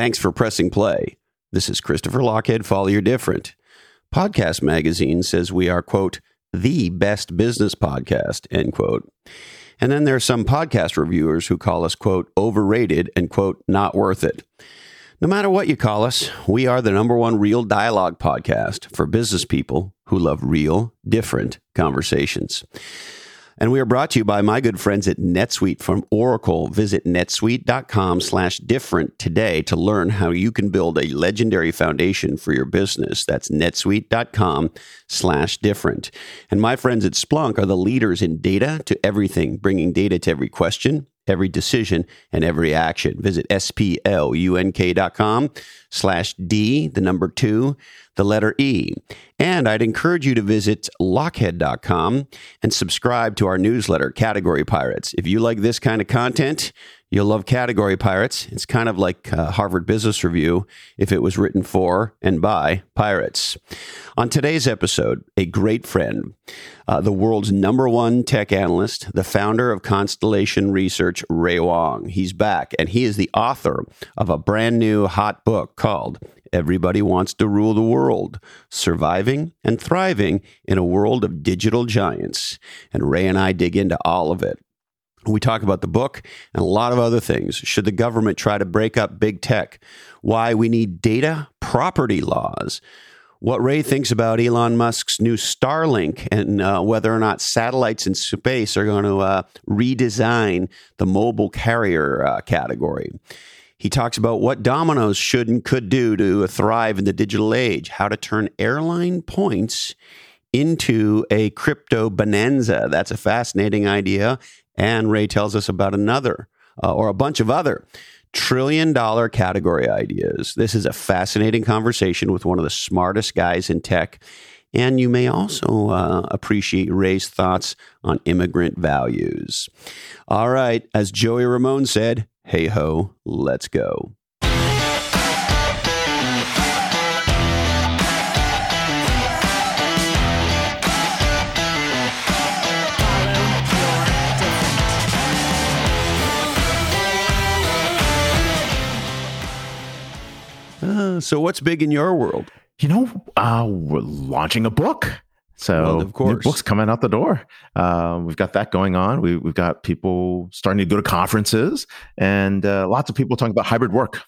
Thanks for pressing play. This is Christopher Lochhead, Follow Your Different. Podcast Magazine says we are, quote, the best business podcast, end quote. And then there are some podcast reviewers who call us, quote, overrated and, quote, not worth it. No matter what you call us, we are the number one real dialogue podcast for business people who love real, different conversations. And we are brought to you by my good friends at NetSuite from Oracle. Visit netsuite.com slash different today to learn how you can build a legendary foundation for your business. That's netsuite.com slash different. And my friends at Splunk are the leaders in data to everything, bringing data to every question, every decision and every action. Visit splunk.com slash D, the number two, the letter E. And I'd encourage you to visit lochhead.com and subscribe to our newsletter, Category Pirates. If you like this kind of content, You'll love Category Pirates. It's kind of like uh, Harvard Business Review if it was written for and by pirates. On today's episode, a great friend, uh, the world's number one tech analyst, the founder of Constellation Research, Ray Wang. He's back, and he is the author of a brand new hot book called Everybody Wants to Rule the World Surviving and Thriving in a World of Digital Giants. And Ray and I dig into all of it. We talk about the book and a lot of other things. Should the government try to break up big tech? Why we need data property laws. What Ray thinks about Elon Musk's new Starlink and uh, whether or not satellites in space are going to uh, redesign the mobile carrier uh, category. He talks about what Domino's should and could do to thrive in the digital age, how to turn airline points into a crypto bonanza. That's a fascinating idea. And Ray tells us about another uh, or a bunch of other trillion dollar category ideas. This is a fascinating conversation with one of the smartest guys in tech. And you may also uh, appreciate Ray's thoughts on immigrant values. All right, as Joey Ramone said, hey ho, let's go. So, what's big in your world? You know, uh, we're launching a book. So, well, of course, books coming out the door. Uh, we've got that going on. We, have got people starting to go to conferences, and uh, lots of people talking about hybrid work.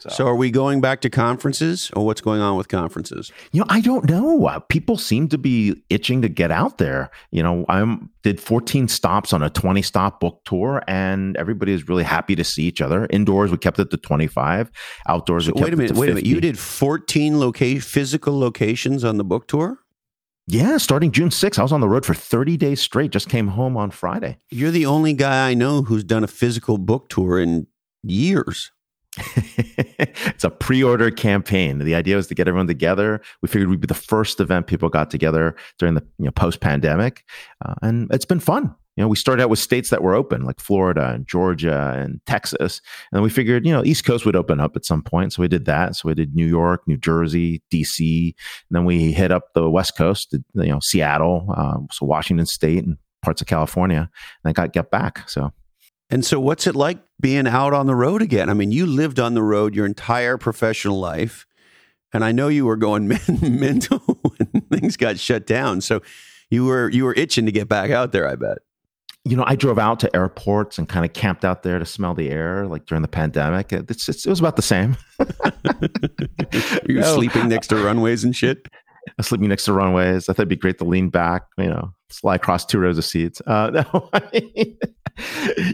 So. so. are we going back to conferences or what's going on with conferences? You know, I don't know. Uh, people seem to be itching to get out there. You know, I did 14 stops on a 20 stop book tour and everybody is really happy to see each other. Indoors, we kept it to 25. Outdoors, so wait a minute, wait a minute. You did 14 loca- physical locations on the book tour? Yeah, starting June 6th. I was on the road for 30 days straight. Just came home on Friday. You're the only guy I know who's done a physical book tour in years. it's a pre-order campaign. The idea was to get everyone together. We figured we'd be the first event people got together during the you know, post-pandemic, uh, and it's been fun. You know, we started out with states that were open, like Florida and Georgia and Texas, and then we figured, you know, East Coast would open up at some point, so we did that. So we did New York, New Jersey, D.C., and then we hit up the West Coast, you know, Seattle, uh, so Washington State and parts of California, and I got get back. So and so, what's it like being out on the road again? I mean, you lived on the road your entire professional life, and I know you were going mental when things got shut down. So, you were you were itching to get back out there. I bet. You know, I drove out to airports and kind of camped out there to smell the air, like during the pandemic. It's, it's, it was about the same. you no. sleeping next to runways and shit. Sleeping next to runways. I thought it'd be great to lean back, you know, slide across two rows of seats. Uh, no,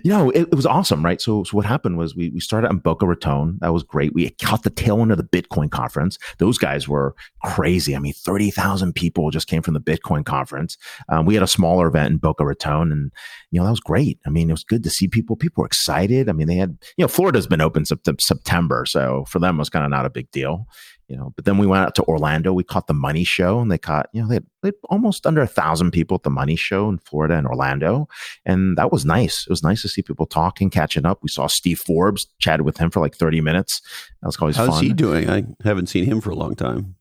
you know, it, it, was awesome, right? So, so what happened was we, we started in Boca Raton. That was great. We caught the tail end of the Bitcoin conference. Those guys were crazy. I mean, 30,000 people just came from the Bitcoin conference. Um, we had a smaller event in Boca Raton and, you know, that was great. I mean, it was good to see people. People were excited. I mean, they had, you know, Florida's been open since September. So for them, it was kind of not a big deal you know but then we went out to orlando we caught the money show and they caught you know they had, they had, almost under a thousand people at the money show in florida and orlando and that was nice. It was nice to see people talking catching up. We saw steve forbes chatted with him for like 30 minutes. That was always how's fun. he doing? I haven't seen him for a long time.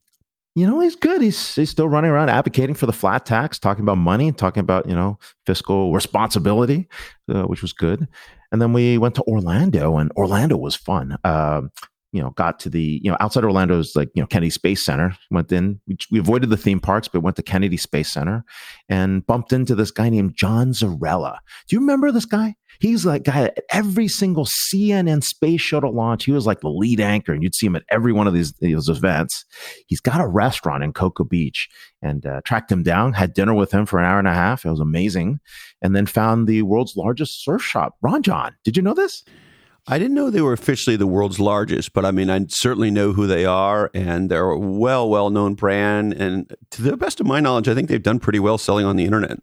You know he's good. He's he's still running around advocating for the flat tax talking about money talking about you know fiscal responsibility uh, which was good. And then we went to orlando and orlando was fun. Uh, you know, got to the, you know, outside Orlando's like, you know, Kennedy Space Center, went in, we, we avoided the theme parks, but went to Kennedy Space Center and bumped into this guy named John Zarrella. Do you remember this guy? He's like guy at every single CNN space shuttle launch. He was like the lead anchor, and you'd see him at every one of these, these events. He's got a restaurant in Cocoa Beach, and uh, tracked him down. Had dinner with him for an hour and a half. It was amazing, and then found the world's largest surf shop. Ron Jon, did you know this? I didn't know they were officially the world's largest, but I mean, I certainly know who they are, and they're a well, well known brand. And to the best of my knowledge, I think they've done pretty well selling on the internet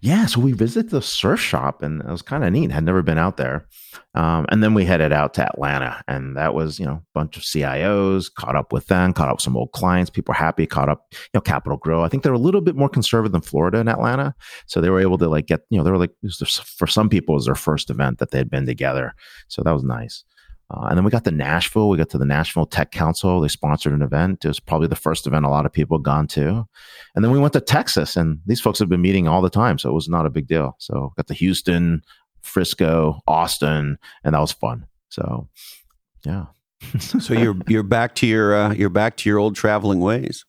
yeah, so we visited the surf shop and it was kind of neat. Had never been out there. Um, and then we headed out to Atlanta and that was, you know, a bunch of CIOs, caught up with them, caught up with some old clients. People were happy, caught up, you know, Capital Grow. I think they're a little bit more conservative than Florida and Atlanta. So they were able to like get, you know, they were like, for some people, it was their first event that they had been together. So that was nice. Uh, and then we got to Nashville. We got to the Nashville Tech Council. They sponsored an event. It was probably the first event a lot of people had gone to. And then we went to Texas, and these folks have been meeting all the time, so it was not a big deal. So got to Houston, Frisco, Austin, and that was fun. So, yeah. so you're you're back to your uh, you're back to your old traveling ways.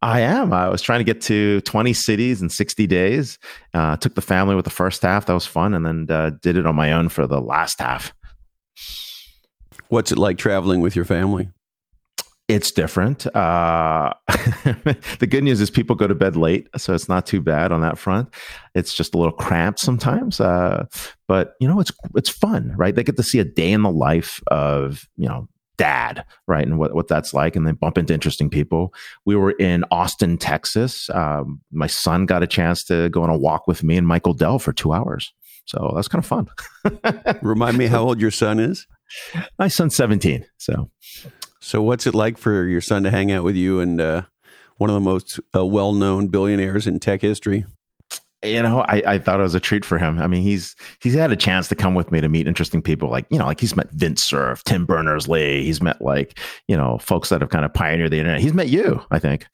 I am. I was trying to get to 20 cities in 60 days. Uh, took the family with the first half. That was fun. And then uh, did it on my own for the last half. What's it like traveling with your family? It's different. Uh, the good news is people go to bed late, so it's not too bad on that front. It's just a little cramped sometimes, uh, but you know it's it's fun, right? They get to see a day in the life of you know dad, right? And what, what that's like. And then bump into interesting people. We were in Austin, Texas. Um, my son got a chance to go on a walk with me and Michael Dell for two hours. So that's kind of fun. Remind me how old your son is? My son's 17. So, so what's it like for your son to hang out with you and uh, one of the most uh, well known billionaires in tech history? You know, I, I thought it was a treat for him. I mean, he's he's had a chance to come with me to meet interesting people, like you know, like he's met Vint Cerf, Tim Berners Lee. He's met like you know folks that have kind of pioneered the internet. He's met you, I think.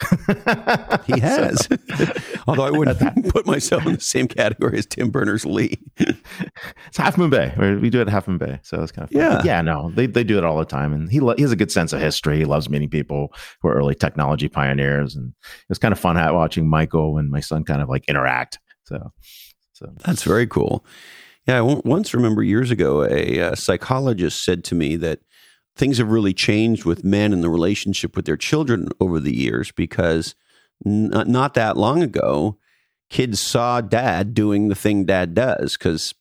he has, although I wouldn't put myself in the same category as Tim Berners Lee. it's Half Moon Bay. We do it at Half Moon Bay, so it's kind of fun. yeah, yeah. No, they they do it all the time, and he he has a good sense of history. He loves meeting people who are early technology pioneers, and it was kind of fun watching Michael and my son kind of like interact so, so that's very cool. Yeah, I once remember years ago, a, a psychologist said to me that things have really changed with men and the relationship with their children over the years because n- not that long ago, kids saw dad doing the thing dad does because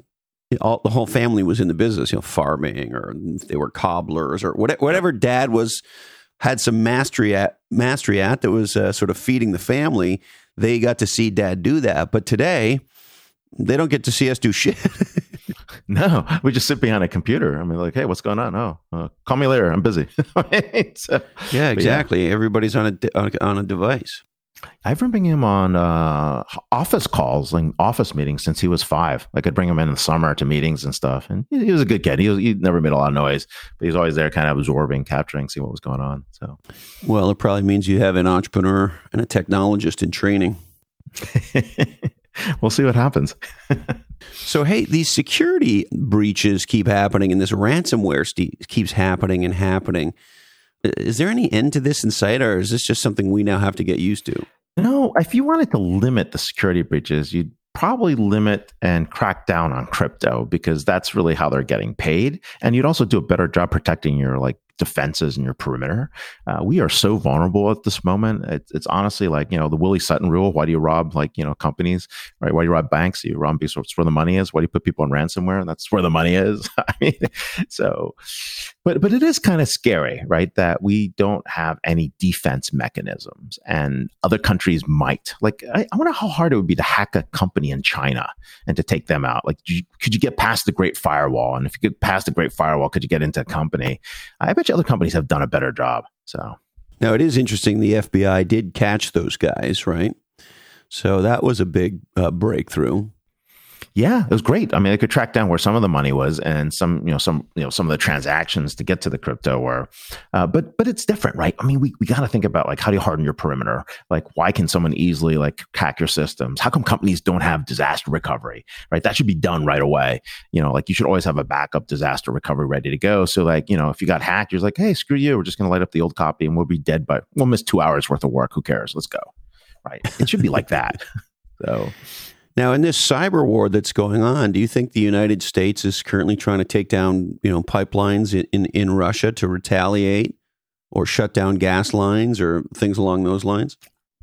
all, the whole family was in the business, you know, farming or they were cobblers or whatever, whatever dad was had some mastery at mastery at that was uh, sort of feeding the family they got to see dad do that. But today, they don't get to see us do shit. no, we just sit behind a computer. I mean, like, hey, what's going on? Oh, uh, call me later. I'm busy. so, yeah, exactly. Yeah. Everybody's on a on a device. I've been bringing him on uh, office calls, like office meetings, since he was five. I could bring him in the summer to meetings and stuff, and he, he was a good kid. He was, he never made a lot of noise, but he's always there, kind of absorbing, capturing, seeing what was going on. So, well, it probably means you have an entrepreneur and a technologist in training. we'll see what happens. so, hey, these security breaches keep happening, and this ransomware st- keeps happening and happening. Is there any end to this in sight, or is this just something we now have to get used to? No, if you wanted to limit the security breaches, you'd probably limit and crack down on crypto because that's really how they're getting paid. And you'd also do a better job protecting your like defenses and your perimeter. Uh, we are so vulnerable at this moment. It, it's honestly like, you know, the Willie Sutton rule. Why do you rob like, you know, companies, right? Why do you rob banks? You rob because it's where the money is. Why do you put people on ransomware? And that's where the money is. I mean, so, but, but it is kind of scary, right? That we don't have any defense mechanisms and other countries might. Like, I, I wonder how hard it would be to hack a company in China and to take them out. Like, you, could you get past the Great Firewall? And if you get past the Great Firewall, could you get into a company? I bet you other companies have done a better job. So now it is interesting. The FBI did catch those guys, right? So that was a big uh, breakthrough. Yeah, it was great. I mean, they could track down where some of the money was and some, you know, some, you know, some of the transactions to get to the crypto were. Uh, but but it's different, right? I mean, we we got to think about like how do you harden your perimeter? Like, why can someone easily like hack your systems? How come companies don't have disaster recovery? Right, that should be done right away. You know, like you should always have a backup disaster recovery ready to go. So like, you know, if you got hacked, you're like, hey, screw you, we're just going to light up the old copy and we'll be dead, but we'll miss two hours worth of work. Who cares? Let's go. Right? It should be like that. So. Now, in this cyber war that's going on, do you think the United States is currently trying to take down, you know, pipelines in, in, in Russia to retaliate or shut down gas lines or things along those lines?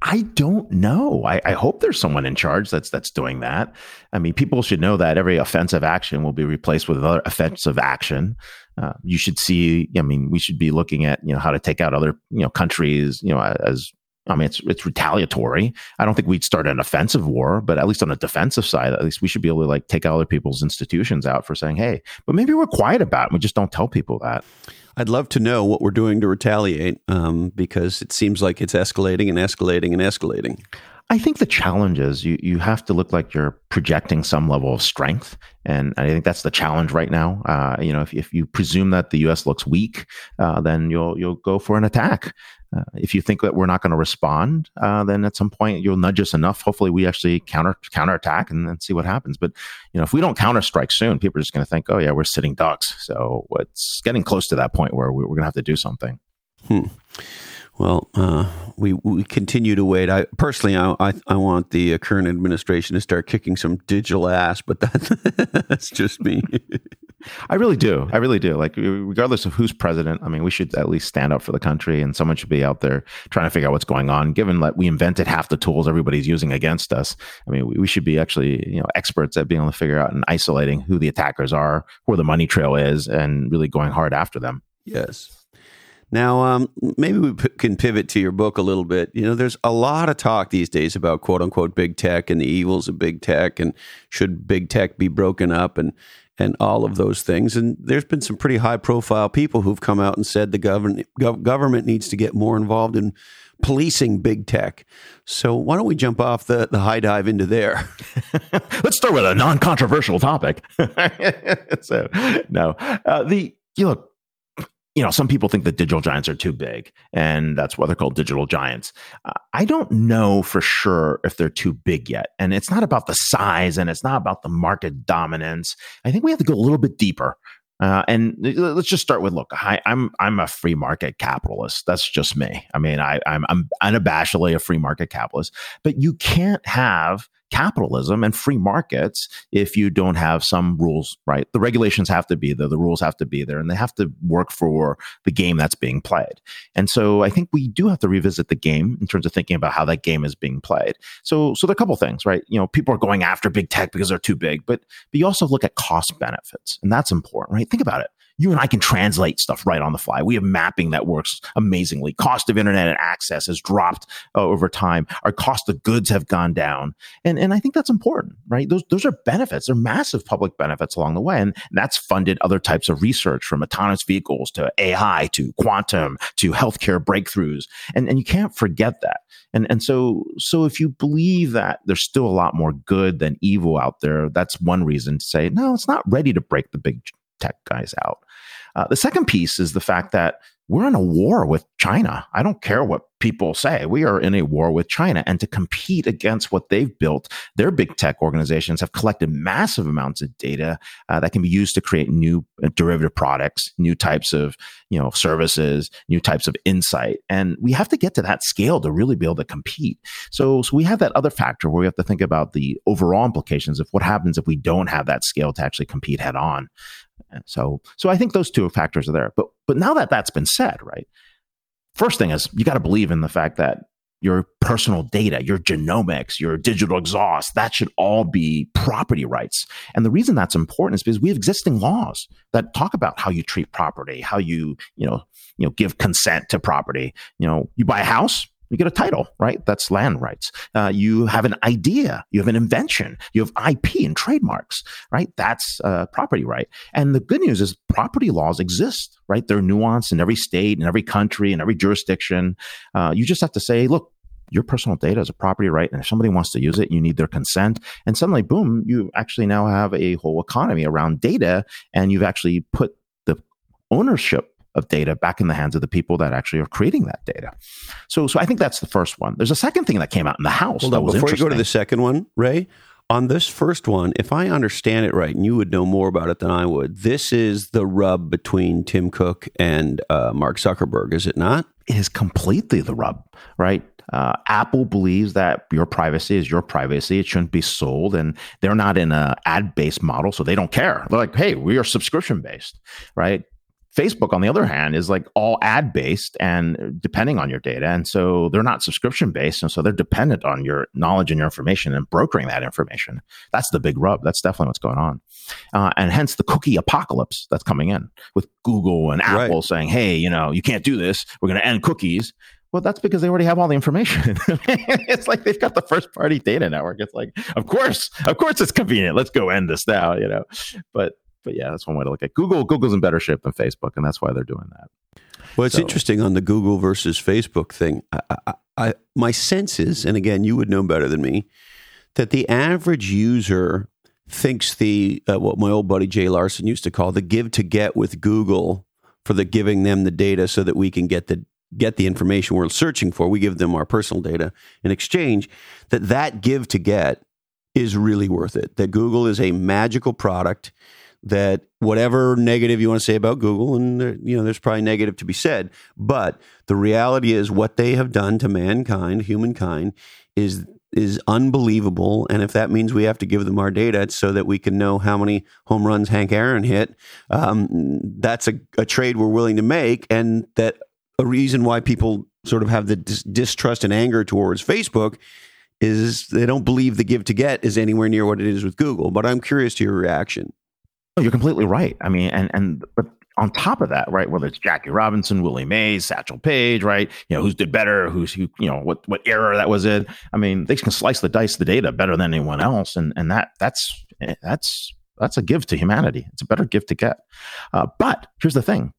I don't know. I, I, hope there's someone in charge that's that's doing that. I mean, people should know that every offensive action will be replaced with another offensive action. Uh, you should see. I mean, we should be looking at you know how to take out other you know countries you know as I mean, it's it's retaliatory. I don't think we'd start an offensive war, but at least on a defensive side, at least we should be able to like take other people's institutions out for saying, "Hey," but maybe we're quiet about it. We just don't tell people that. I'd love to know what we're doing to retaliate um, because it seems like it's escalating and escalating and escalating. I think the challenge is you you have to look like you're projecting some level of strength, and I think that's the challenge right now. Uh, you know, if, if you presume that the U.S. looks weak, uh, then you'll you'll go for an attack. Uh, if you think that we're not going to respond, uh, then at some point you'll nudge us enough. Hopefully, we actually counter counterattack and then see what happens. But you know, if we don't counter strike soon, people are just going to think, "Oh yeah, we're sitting ducks." So it's getting close to that point where we're going to have to do something. Hmm. Well, uh, we we continue to wait. I personally, I I, I want the uh, current administration to start kicking some digital ass, but that, that's just me. I really do. I really do. Like, regardless of who's president, I mean, we should at least stand up for the country, and someone should be out there trying to figure out what's going on. Given that we invented half the tools everybody's using against us, I mean, we, should be actually, you know, experts at being able to figure out and isolating who the attackers are, where the money trail is, and really going hard after them. Yes. Now, um, maybe we p- can pivot to your book a little bit. You know, there's a lot of talk these days about quote unquote big tech and the evils of big tech, and should big tech be broken up, and and all of those things. And there's been some pretty high profile people who've come out and said the government gov- government needs to get more involved in policing big tech. So why don't we jump off the, the high dive into there? Let's start with a non controversial topic. so no, uh, the you look you know, some people think that digital giants are too big, and that's why they're called digital giants. Uh, I don't know for sure if they're too big yet. And it's not about the size and it's not about the market dominance. I think we have to go a little bit deeper. Uh, and let's just start with look, I, am I'm, I'm a free market capitalist. That's just me. I mean, I, I'm I'm unabashedly a free market capitalist. But you can't have capitalism and free markets if you don't have some rules, right? The regulations have to be there, the rules have to be there, and they have to work for the game that's being played. And so I think we do have to revisit the game in terms of thinking about how that game is being played. So so there are a couple things, right? You know, people are going after big tech because they're too big, but but you also look at cost benefits, and that's important, right? Think about it you and I can translate stuff right on the fly. We have mapping that works amazingly. Cost of internet and access has dropped uh, over time. Our cost of goods have gone down. And, and I think that's important, right? Those, those are benefits. They're massive public benefits along the way. And that's funded other types of research from autonomous vehicles to AI to quantum to healthcare breakthroughs. And, and you can't forget that. And, and so, so if you believe that there's still a lot more good than evil out there, that's one reason to say, no, it's not ready to break the big tech guys out. Uh, the second piece is the fact that we're in a war with China. I don't care what people say. We are in a war with China. And to compete against what they've built, their big tech organizations have collected massive amounts of data uh, that can be used to create new uh, derivative products, new types of you know services, new types of insight. And we have to get to that scale to really be able to compete. So, so we have that other factor where we have to think about the overall implications of what happens if we don't have that scale to actually compete head on. So, so I think those two factors are there. But, but now that that's been said, right? First thing is you got to believe in the fact that your personal data, your genomics, your digital exhaust, that should all be property rights. And the reason that's important is because we have existing laws that talk about how you treat property, how you, you know, you know, give consent to property. You know, you buy a house, you get a title, right? That's land rights. Uh, you have an idea, you have an invention, you have IP and trademarks, right? That's uh, property right. And the good news is property laws exist, right? They're nuanced in every state, in every country, in every jurisdiction. Uh, you just have to say, look, your personal data is a property right. And if somebody wants to use it, you need their consent. And suddenly, boom, you actually now have a whole economy around data and you've actually put the ownership of data back in the hands of the people that actually are creating that data. So, so I think that's the first one. There's a second thing that came out in the House. Hold on, before you go to the second one, Ray, on this first one, if I understand it right, and you would know more about it than I would, this is the rub between Tim Cook and uh, Mark Zuckerberg, is it not? It is completely the rub, right? Uh, Apple believes that your privacy is your privacy. It shouldn't be sold. And they're not in an ad based model, so they don't care. They're like, hey, we are subscription based, right? Facebook, on the other hand, is like all ad based and depending on your data. And so they're not subscription based. And so they're dependent on your knowledge and your information and brokering that information. That's the big rub. That's definitely what's going on. Uh, and hence the cookie apocalypse that's coming in with Google and Apple right. saying, hey, you know, you can't do this. We're going to end cookies. Well, that's because they already have all the information. it's like they've got the first party data network. It's like, of course, of course it's convenient. Let's go end this now, you know. But but yeah, that's one way to look at Google. Google's in better shape than Facebook, and that's why they're doing that. Well, it's so, interesting on the Google versus Facebook thing. I, I, I, my sense is, and again, you would know better than me, that the average user thinks the uh, what my old buddy Jay Larson used to call the give to get with Google for the giving them the data so that we can get the get the information we're searching for. We give them our personal data in exchange. That that give to get is really worth it. That Google is a magical product that whatever negative you want to say about Google, and there, you know, there's probably negative to be said, but the reality is what they have done to mankind, humankind, is is unbelievable. And if that means we have to give them our data so that we can know how many home runs Hank Aaron hit, um, that's a, a, trade we're willing to make, and that a reason why people sort of have the dis- distrust and anger towards Facebook is they don't believe the give to get is anywhere near what it is with Google. But I'm curious to your reaction. You're completely right. I mean, and and but on top of that, right, whether it's Jackie Robinson, Willie Mays, Satchel Paige, right, you know, who's did better, who's who, you know, what what era that was in. I mean, they can slice the dice the data better than anyone else, and and that that's that's that's a gift to humanity. It's a better gift to get. Uh, but here's the thing: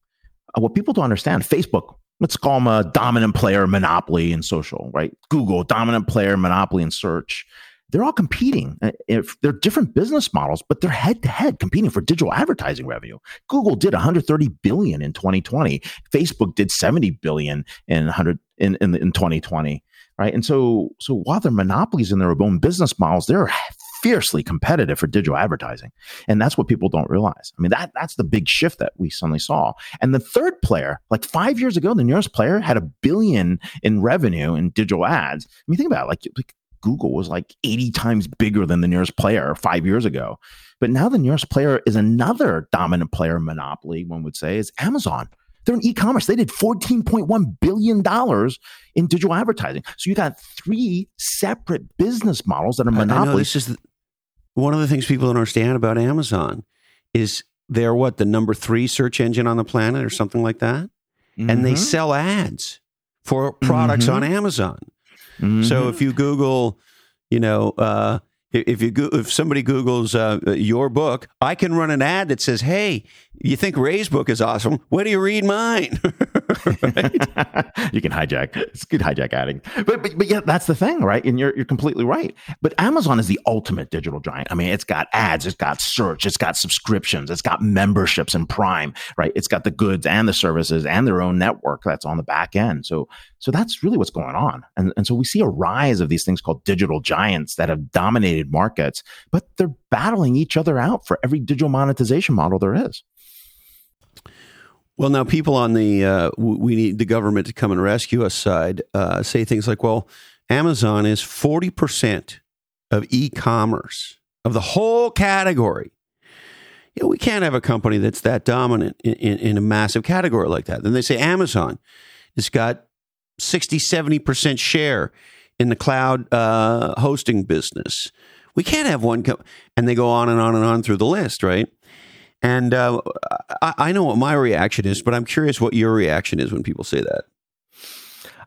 uh, what people don't understand, Facebook. Let's call them a dominant player monopoly in social, right? Google, dominant player monopoly in search they're all competing. Uh, if they're different business models, but they're head to head competing for digital advertising revenue. Google did 130 billion in 2020. Facebook did 70 billion in 100 in, in, in 2020. Right. And so, so while they're monopolies in their own business models, they're fiercely competitive for digital advertising. And that's what people don't realize. I mean, that that's the big shift that we suddenly saw. And the third player, like five years ago, the nearest player had a billion in revenue in digital ads. I mean, think about it, like, like Google was like 80 times bigger than the nearest player five years ago. But now the nearest player is another dominant player monopoly, one would say, is Amazon. They're in e-commerce. They did $14.1 billion in digital advertising. So you got three separate business models that are monopolies. This is the, one of the things people don't understand about Amazon is they're what, the number three search engine on the planet or something like that? Mm-hmm. And they mm-hmm. sell ads for products mm-hmm. on Amazon. Mm-hmm. So if you Google, you know, uh, if you go, if somebody Google's uh, your book, I can run an ad that says, "Hey, you think Ray's book is awesome? What do you read mine?" you can hijack. It's good hijack adding, but, but but yeah, that's the thing, right? And you're you're completely right. But Amazon is the ultimate digital giant. I mean, it's got ads, it's got search, it's got subscriptions, it's got memberships and Prime, right? It's got the goods and the services and their own network that's on the back end. So so that's really what's going on, and and so we see a rise of these things called digital giants that have dominated markets, but they're battling each other out for every digital monetization model there is. Well, now people on the uh, we need the government to come and rescue us side uh, say things like, "Well, Amazon is forty percent of e-commerce of the whole category." You know, we can't have a company that's that dominant in, in, in a massive category like that. Then they say Amazon has got 60, 70% share in the cloud uh, hosting business. We can't have one, co-. and they go on and on and on through the list, right? And uh, I, I know what my reaction is, but I'm curious what your reaction is when people say that.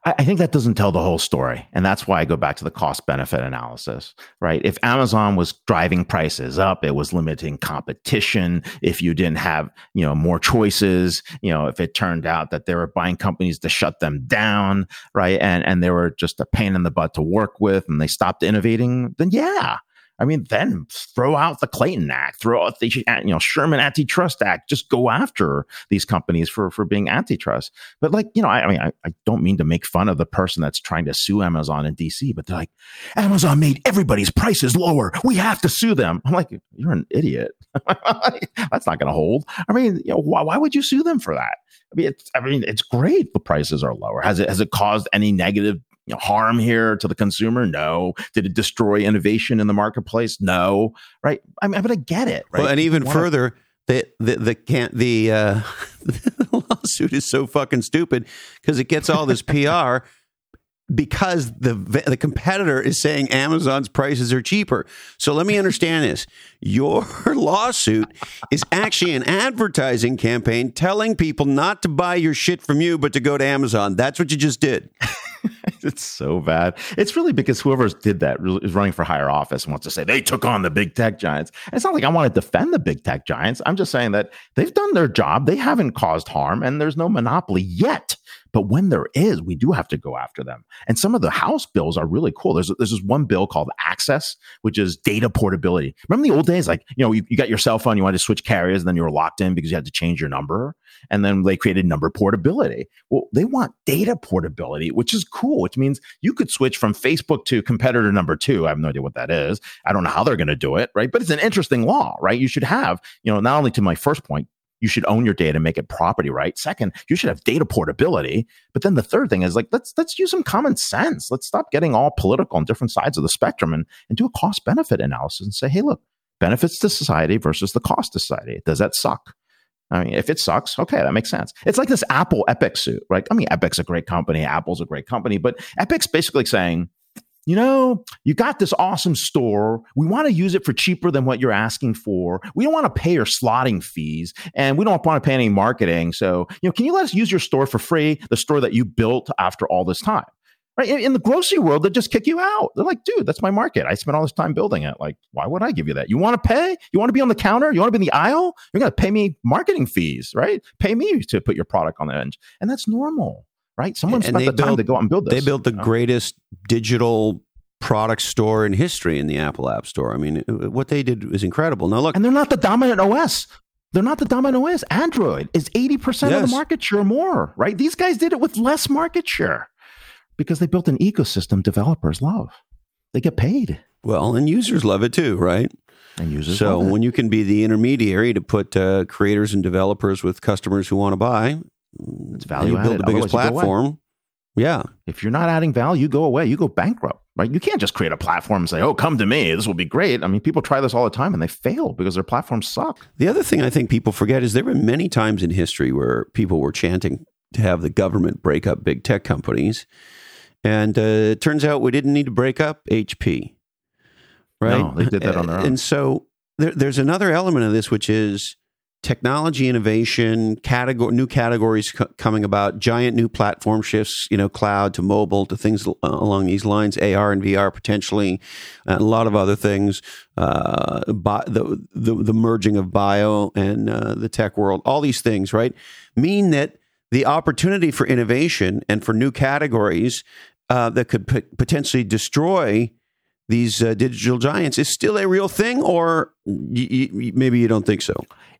I think that doesn't tell the whole story. And that's why I go back to the cost benefit analysis, right? If Amazon was driving prices up, it was limiting competition. If you didn't have, you know, more choices, you know, if it turned out that they were buying companies to shut them down, right? And, and they were just a pain in the butt to work with and they stopped innovating, then yeah, I mean, then throw out the Clayton Act, throw out the uh, you know Sherman Antitrust Act. Just go after these companies for for being antitrust. But like you know, I, I mean, I, I, don't mean to make fun of the person that's trying to sue Amazon in D.C., but they're like, Amazon made everybody's prices lower. We have to sue them. I'm like, you're an idiot. that's not going to hold. I mean, you know, why, why would you sue them for that? I mean, it's, I mean, it's great. The prices are lower. Has it has it caused any negative you know, harm here to the consumer? No. Did it destroy innovation in the marketplace? No. Right. I mean, but I get it. Right. Well, and even further, the the the can't the uh, lawsuit is so fucking stupid because it gets all this PR because the the competitor is saying Amazon's prices are cheaper. So let me understand this. Your lawsuit is actually an advertising campaign telling people not to buy your shit from you but to go to Amazon. That's what you just did. it's so bad. It's really because whoever did that is running for higher office and wants to say they took on the big tech giants. It's not like I want to defend the big tech giants. I'm just saying that they've done their job. They haven't caused harm and there's no monopoly yet. But when there is, we do have to go after them. And some of the House bills are really cool. There's, there's this one bill called Access, which is data portability. Remember the old days? Like, you know, you, you got your cell phone, you wanted to switch carriers, and then you were locked in because you had to change your number. And then they created number portability. Well, they want data portability, which is cool, which means you could switch from Facebook to competitor number two. I have no idea what that is. I don't know how they're going to do it, right? But it's an interesting law, right? You should have, you know, not only to my first point, you should own your data, and make it property right. Second, you should have data portability. But then the third thing is like let's let's use some common sense. Let's stop getting all political on different sides of the spectrum and, and do a cost benefit analysis and say, hey, look, benefits to society versus the cost to society. Does that suck? I mean, if it sucks, okay, that makes sense. It's like this Apple Epic suit, right? I mean, Epic's a great company, Apple's a great company, but Epic's basically saying, you know, you got this awesome store. We want to use it for cheaper than what you're asking for. We don't want to pay your slotting fees and we don't want to pay any marketing. So, you know, can you let us use your store for free? The store that you built after all this time. Right. In, in the grocery world, they just kick you out. They're like, dude, that's my market. I spent all this time building it. Like, why would I give you that? You want to pay? You want to be on the counter? You want to be in the aisle? You're going to pay me marketing fees, right? Pay me to put your product on the end. And that's normal right? Someone and spent the built, time to go out and build this. They built the you know? greatest digital product store in history in the Apple App Store. I mean, uh, what they did was incredible. Now, look. And they're not the dominant OS. They're not the dominant OS. Android is 80% yes. of the market share more, right? These guys did it with less market share because they built an ecosystem developers love. They get paid. Well, and users love it too, right? And users. So when you can be the intermediary to put uh, creators and developers with customers who want to buy, it's value you build added. the biggest Otherwise platform. Yeah. If you're not adding value, you go away. You go bankrupt, right? You can't just create a platform and say, oh, come to me. This will be great. I mean, people try this all the time and they fail because their platforms suck. The other thing I think people forget is there were many times in history where people were chanting to have the government break up big tech companies. And uh, it turns out we didn't need to break up HP. Right? No, they did that on their own. And so there, there's another element of this, which is technology innovation, category, new categories co- coming about, giant new platform shifts, you know, cloud to mobile to things along these lines, AR and VR potentially, and a lot of other things. Uh, bi- the, the, the merging of bio and uh, the tech world, all these things, right, mean that the opportunity for innovation and for new categories uh, that could p- potentially destroy these uh, digital giants is still a real thing, or y- y- maybe you don't think so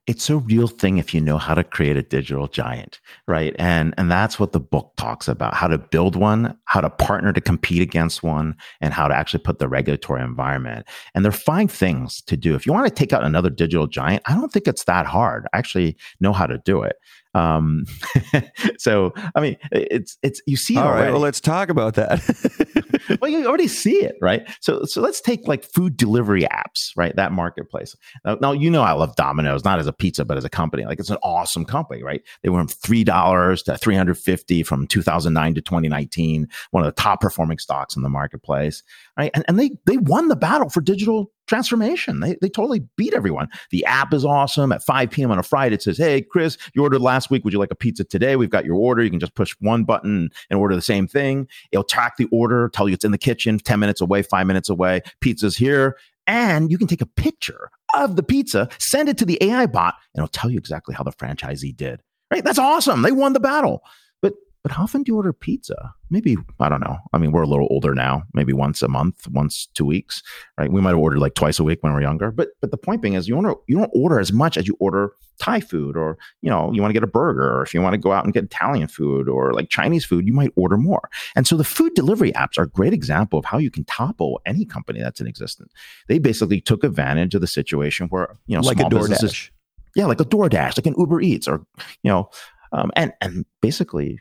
it's a real thing if you know how to create a digital giant, right? And and that's what the book talks about: how to build one, how to partner to compete against one, and how to actually put the regulatory environment. And there are five things to do. If you want to take out another digital giant, I don't think it's that hard. I actually know how to do it. Um, so, I mean, it's it's you see. All right, well, let's talk about that. well, you already see it, right? So, so let's take like food delivery apps, right? That marketplace. Now, now, you know, I love Domino's, not as a pizza, but as a company. Like, it's an awesome company, right? They went from three dollars to three hundred fifty from two thousand nine to twenty nineteen. One of the top performing stocks in the marketplace, right? And and they they won the battle for digital transformation. They, they totally beat everyone. The app is awesome. At 5 p.m. on a Friday, it says, Hey, Chris, you ordered last week. Would you like a pizza today? We've got your order. You can just push one button and order the same thing. It'll track the order, tell you it's in the kitchen, 10 minutes away, five minutes away. Pizza's here. And you can take a picture of the pizza, send it to the AI bot, and it'll tell you exactly how the franchisee did. Right? That's awesome. They won the battle. But how often do you order pizza? Maybe, I don't know. I mean, we're a little older now, maybe once a month, once two weeks, right? We might have ordered like twice a week when we are younger. But but the point being is you don't you don't order as much as you order Thai food or, you know, you want to get a burger or if you want to go out and get Italian food or like Chinese food, you might order more. And so the food delivery apps are a great example of how you can topple any company that's in existence. They basically took advantage of the situation where, you know, like a DoorDash. Yeah, like a DoorDash, like an Uber Eats or, you know, um, and and basically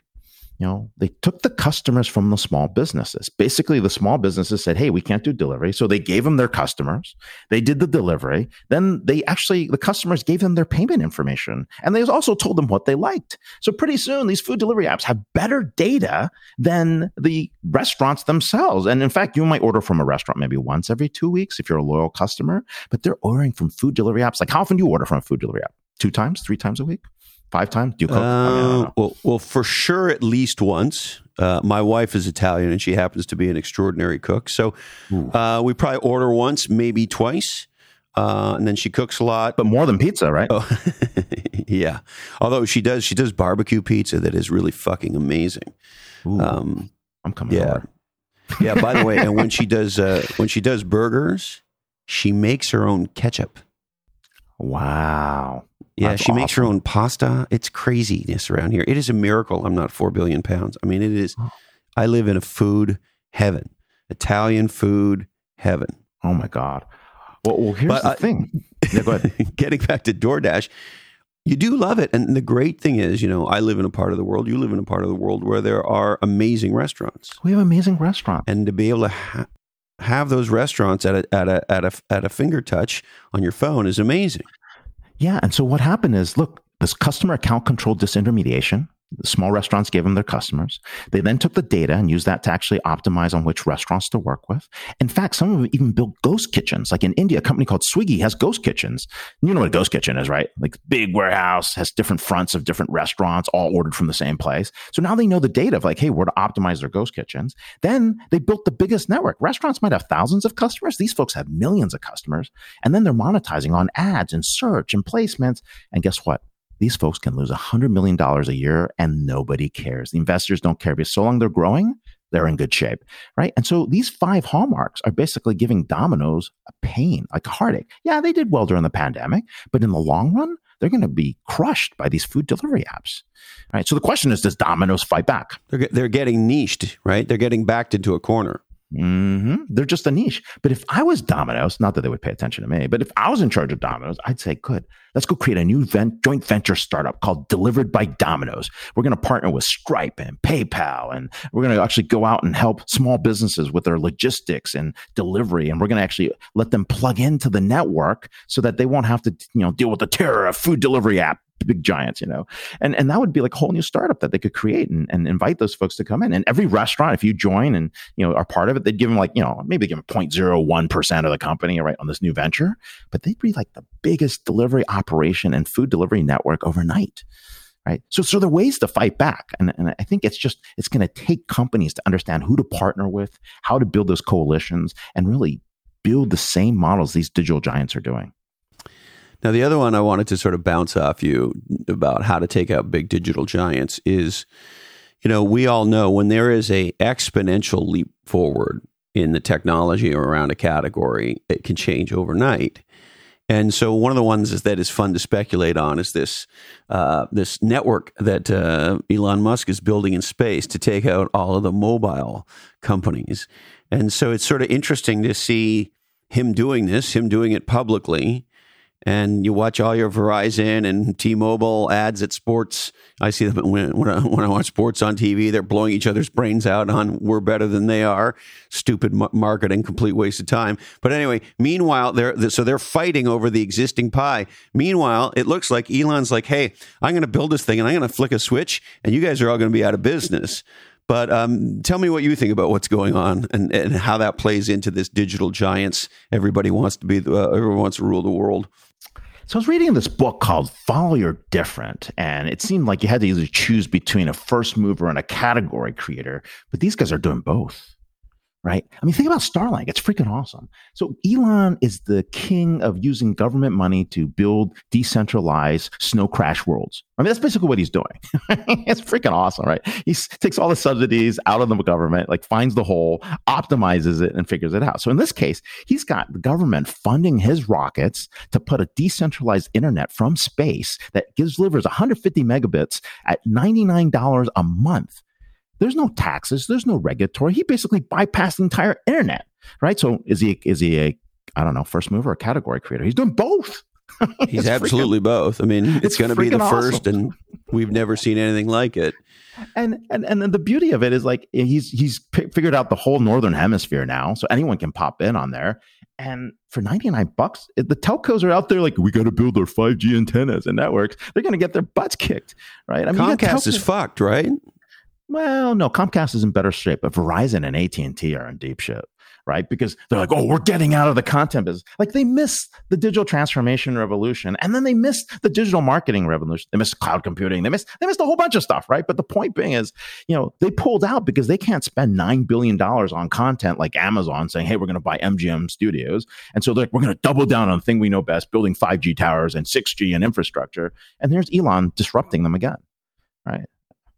you know, they took the customers from the small businesses. Basically, the small businesses said, Hey, we can't do delivery. So they gave them their customers. They did the delivery. Then they actually, the customers gave them their payment information and they also told them what they liked. So pretty soon, these food delivery apps have better data than the restaurants themselves. And in fact, you might order from a restaurant maybe once every two weeks if you're a loyal customer, but they're ordering from food delivery apps. Like, how often do you order from a food delivery app? Two times, three times a week? Five times? Do you cook? Uh, I mean, well, well, for sure, at least once. Uh, my wife is Italian, and she happens to be an extraordinary cook. So uh, we probably order once, maybe twice. Uh, and then she cooks a lot, but more than pizza, right? Oh, yeah. Although she does, she does barbecue pizza that is really fucking amazing. Um, I'm coming. Yeah, over. yeah. By the way, and when she does, uh, when she does burgers, she makes her own ketchup. Wow. Yeah, That's she awesome. makes her own pasta. It's craziness around here. It is a miracle. I'm not four billion pounds. I mean, it is. I live in a food heaven, Italian food heaven. Oh my god. Well, well here's but, the uh, thing. Yeah, go ahead. getting back to DoorDash, you do love it, and the great thing is, you know, I live in a part of the world. You live in a part of the world where there are amazing restaurants. We have amazing restaurants, and to be able to ha- have those restaurants at a at a at a at a finger touch on your phone is amazing. Yeah. And so what happened is, look, this customer account control disintermediation the small restaurants gave them their customers. They then took the data and used that to actually optimize on which restaurants to work with. In fact, some of them even built ghost kitchens. Like in India, a company called Swiggy has ghost kitchens. You know what a ghost kitchen is, right? Like big warehouse, has different fronts of different restaurants, all ordered from the same place. So now they know the data of like, hey, where to optimize their ghost kitchens. Then they built the biggest network. Restaurants might have thousands of customers. These folks have millions of customers. And then they're monetizing on ads and search and placements. And guess what? These folks can lose $100 million a year and nobody cares. The investors don't care because so long they're growing, they're in good shape, right? And so these five hallmarks are basically giving Domino's a pain, like a heartache. Yeah, they did well during the pandemic, but in the long run, they're going to be crushed by these food delivery apps, right? So the question is, does Domino's fight back? They're, they're getting niched, right? They're getting backed into a corner. Mm-hmm. They're just a niche. But if I was Domino's, not that they would pay attention to me, but if I was in charge of Domino's, I'd say, good, let's go create a new vent, joint venture startup called Delivered by Domino's. We're going to partner with Stripe and PayPal, and we're going to actually go out and help small businesses with their logistics and delivery. And we're going to actually let them plug into the network so that they won't have to, you know, deal with the terror of food delivery app big giants, you know, and and that would be like a whole new startup that they could create and, and invite those folks to come in. And every restaurant, if you join and you know are part of it, they'd give them like you know maybe give them 0.01 percent of the company right on this new venture, but they'd be like the biggest delivery operation and food delivery network overnight. Right. So, so there are ways to fight back. And, and I think it's just, it's going to take companies to understand who to partner with, how to build those coalitions and really build the same models these digital giants are doing. Now, the other one I wanted to sort of bounce off you about how to take out big digital giants is, you know, we all know when there is a exponential leap forward in the technology or around a category, it can change overnight. And so one of the ones that is fun to speculate on is this uh, this network that uh, Elon Musk is building in space to take out all of the mobile companies. And so it's sort of interesting to see him doing this, him doing it publicly, and you watch all your Verizon and T-Mobile ads at sports. I see them when, when, I, when I watch sports on TV. They're blowing each other's brains out on we're better than they are. Stupid marketing, complete waste of time. But anyway, meanwhile, they're so they're fighting over the existing pie. Meanwhile, it looks like Elon's like, "Hey, I'm going to build this thing and I'm going to flick a switch, and you guys are all going to be out of business." But um, tell me what you think about what's going on and, and how that plays into this digital giants. Everybody wants to be, uh, everyone wants to rule the world. So I was reading this book called Follow Your Different, and it seemed like you had to either choose between a first mover and a category creator, but these guys are doing both right? I mean, think about Starlink. It's freaking awesome. So Elon is the king of using government money to build decentralized snow crash worlds. I mean, that's basically what he's doing. it's freaking awesome, right? He takes all the subsidies out of the government, like finds the hole, optimizes it, and figures it out. So in this case, he's got the government funding his rockets to put a decentralized internet from space that gives delivers 150 megabits at $99 a month there's no taxes. There's no regulatory. He basically bypassed the entire internet, right? So is he is he a I don't know first mover or category creator? He's doing both. He's absolutely freaking, both. I mean, it's, it's going to be the first, awesome. and we've never seen anything like it. And and and the beauty of it is like he's he's p- figured out the whole northern hemisphere now, so anyone can pop in on there. And for 99 bucks, the telcos are out there like, we got to build our 5G antennas and networks. They're going to get their butts kicked, right? I mean, Comcast is fucked, right? Well, no, Comcast is in better shape, but Verizon and AT and T are in deep shit, right? Because they're like, oh, we're getting out of the content business. Like they missed the digital transformation revolution, and then they missed the digital marketing revolution. They missed cloud computing. They missed they missed a whole bunch of stuff, right? But the point being is, you know, they pulled out because they can't spend nine billion dollars on content like Amazon saying, hey, we're going to buy MGM Studios, and so they're like, we're going to double down on the thing we know best, building five G towers and six G and infrastructure. And there's Elon disrupting them again, right?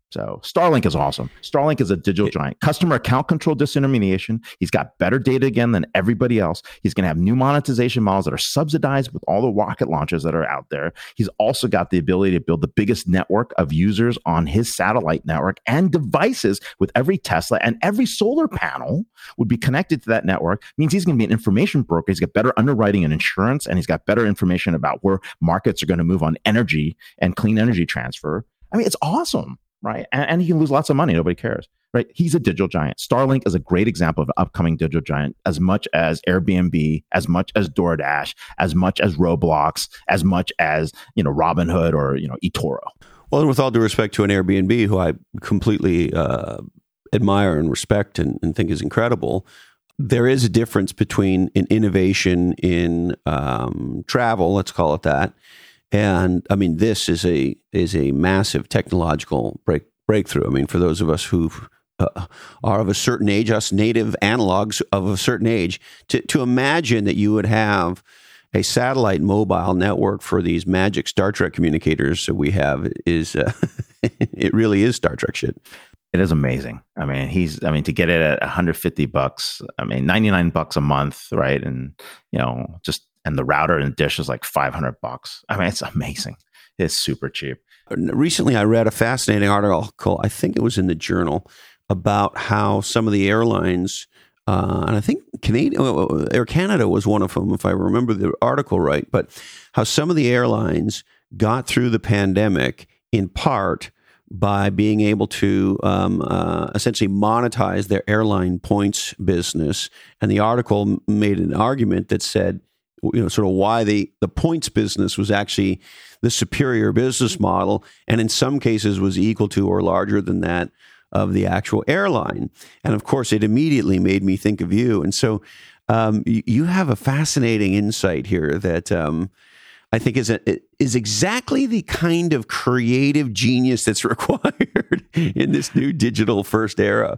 So Starlink is awesome. Starlink is a digital giant. Customer account control disintermediation. He's got better data again than everybody else. He's going to have new monetization models that are subsidized with all the rocket launches that are out there. He's also got the ability to build the biggest network of users on his satellite network and devices with every Tesla and every solar panel would be connected to that network. It means he's going to be an information broker. He's got better underwriting and insurance, and he's got better information about where markets are going to move on energy and clean energy transfer. I mean, it's awesome right? And, and, he can lose lots of money. Nobody cares, right? He's a digital giant. Starlink is a great example of an upcoming digital giant, as much as Airbnb, as much as DoorDash, as much as Roblox, as much as you know Robinhood or you know eToro. Well, and with all due respect to an Airbnb, who I completely uh, admire and respect and, and, think is incredible. There is a difference between an innovation in um, travel, let's call it that, and I mean, this is a is a massive technological break, breakthrough. I mean, for those of us who uh, are of a certain age, us native analogs of a certain age, to, to imagine that you would have a satellite mobile network for these magic Star Trek communicators that we have is uh, it really is Star Trek shit. It is amazing. I mean, he's I mean to get it at 150 bucks, I mean 99 bucks a month, right? And you know, just and the router and dish is like 500 bucks. I mean, it's amazing. It's super cheap. Recently, I read a fascinating article. I think it was in the journal about how some of the airlines, uh, and I think Canadian Air Canada was one of them, if I remember the article right. But how some of the airlines got through the pandemic in part by being able to um, uh, essentially monetize their airline points business. And the article made an argument that said you know sort of why the the points business was actually the superior business model and in some cases was equal to or larger than that of the actual airline. And of course it immediately made me think of you. And so um, you, you, have a fascinating insight here that um, I think is a, is exactly the kind of creative genius that's required in this new digital first era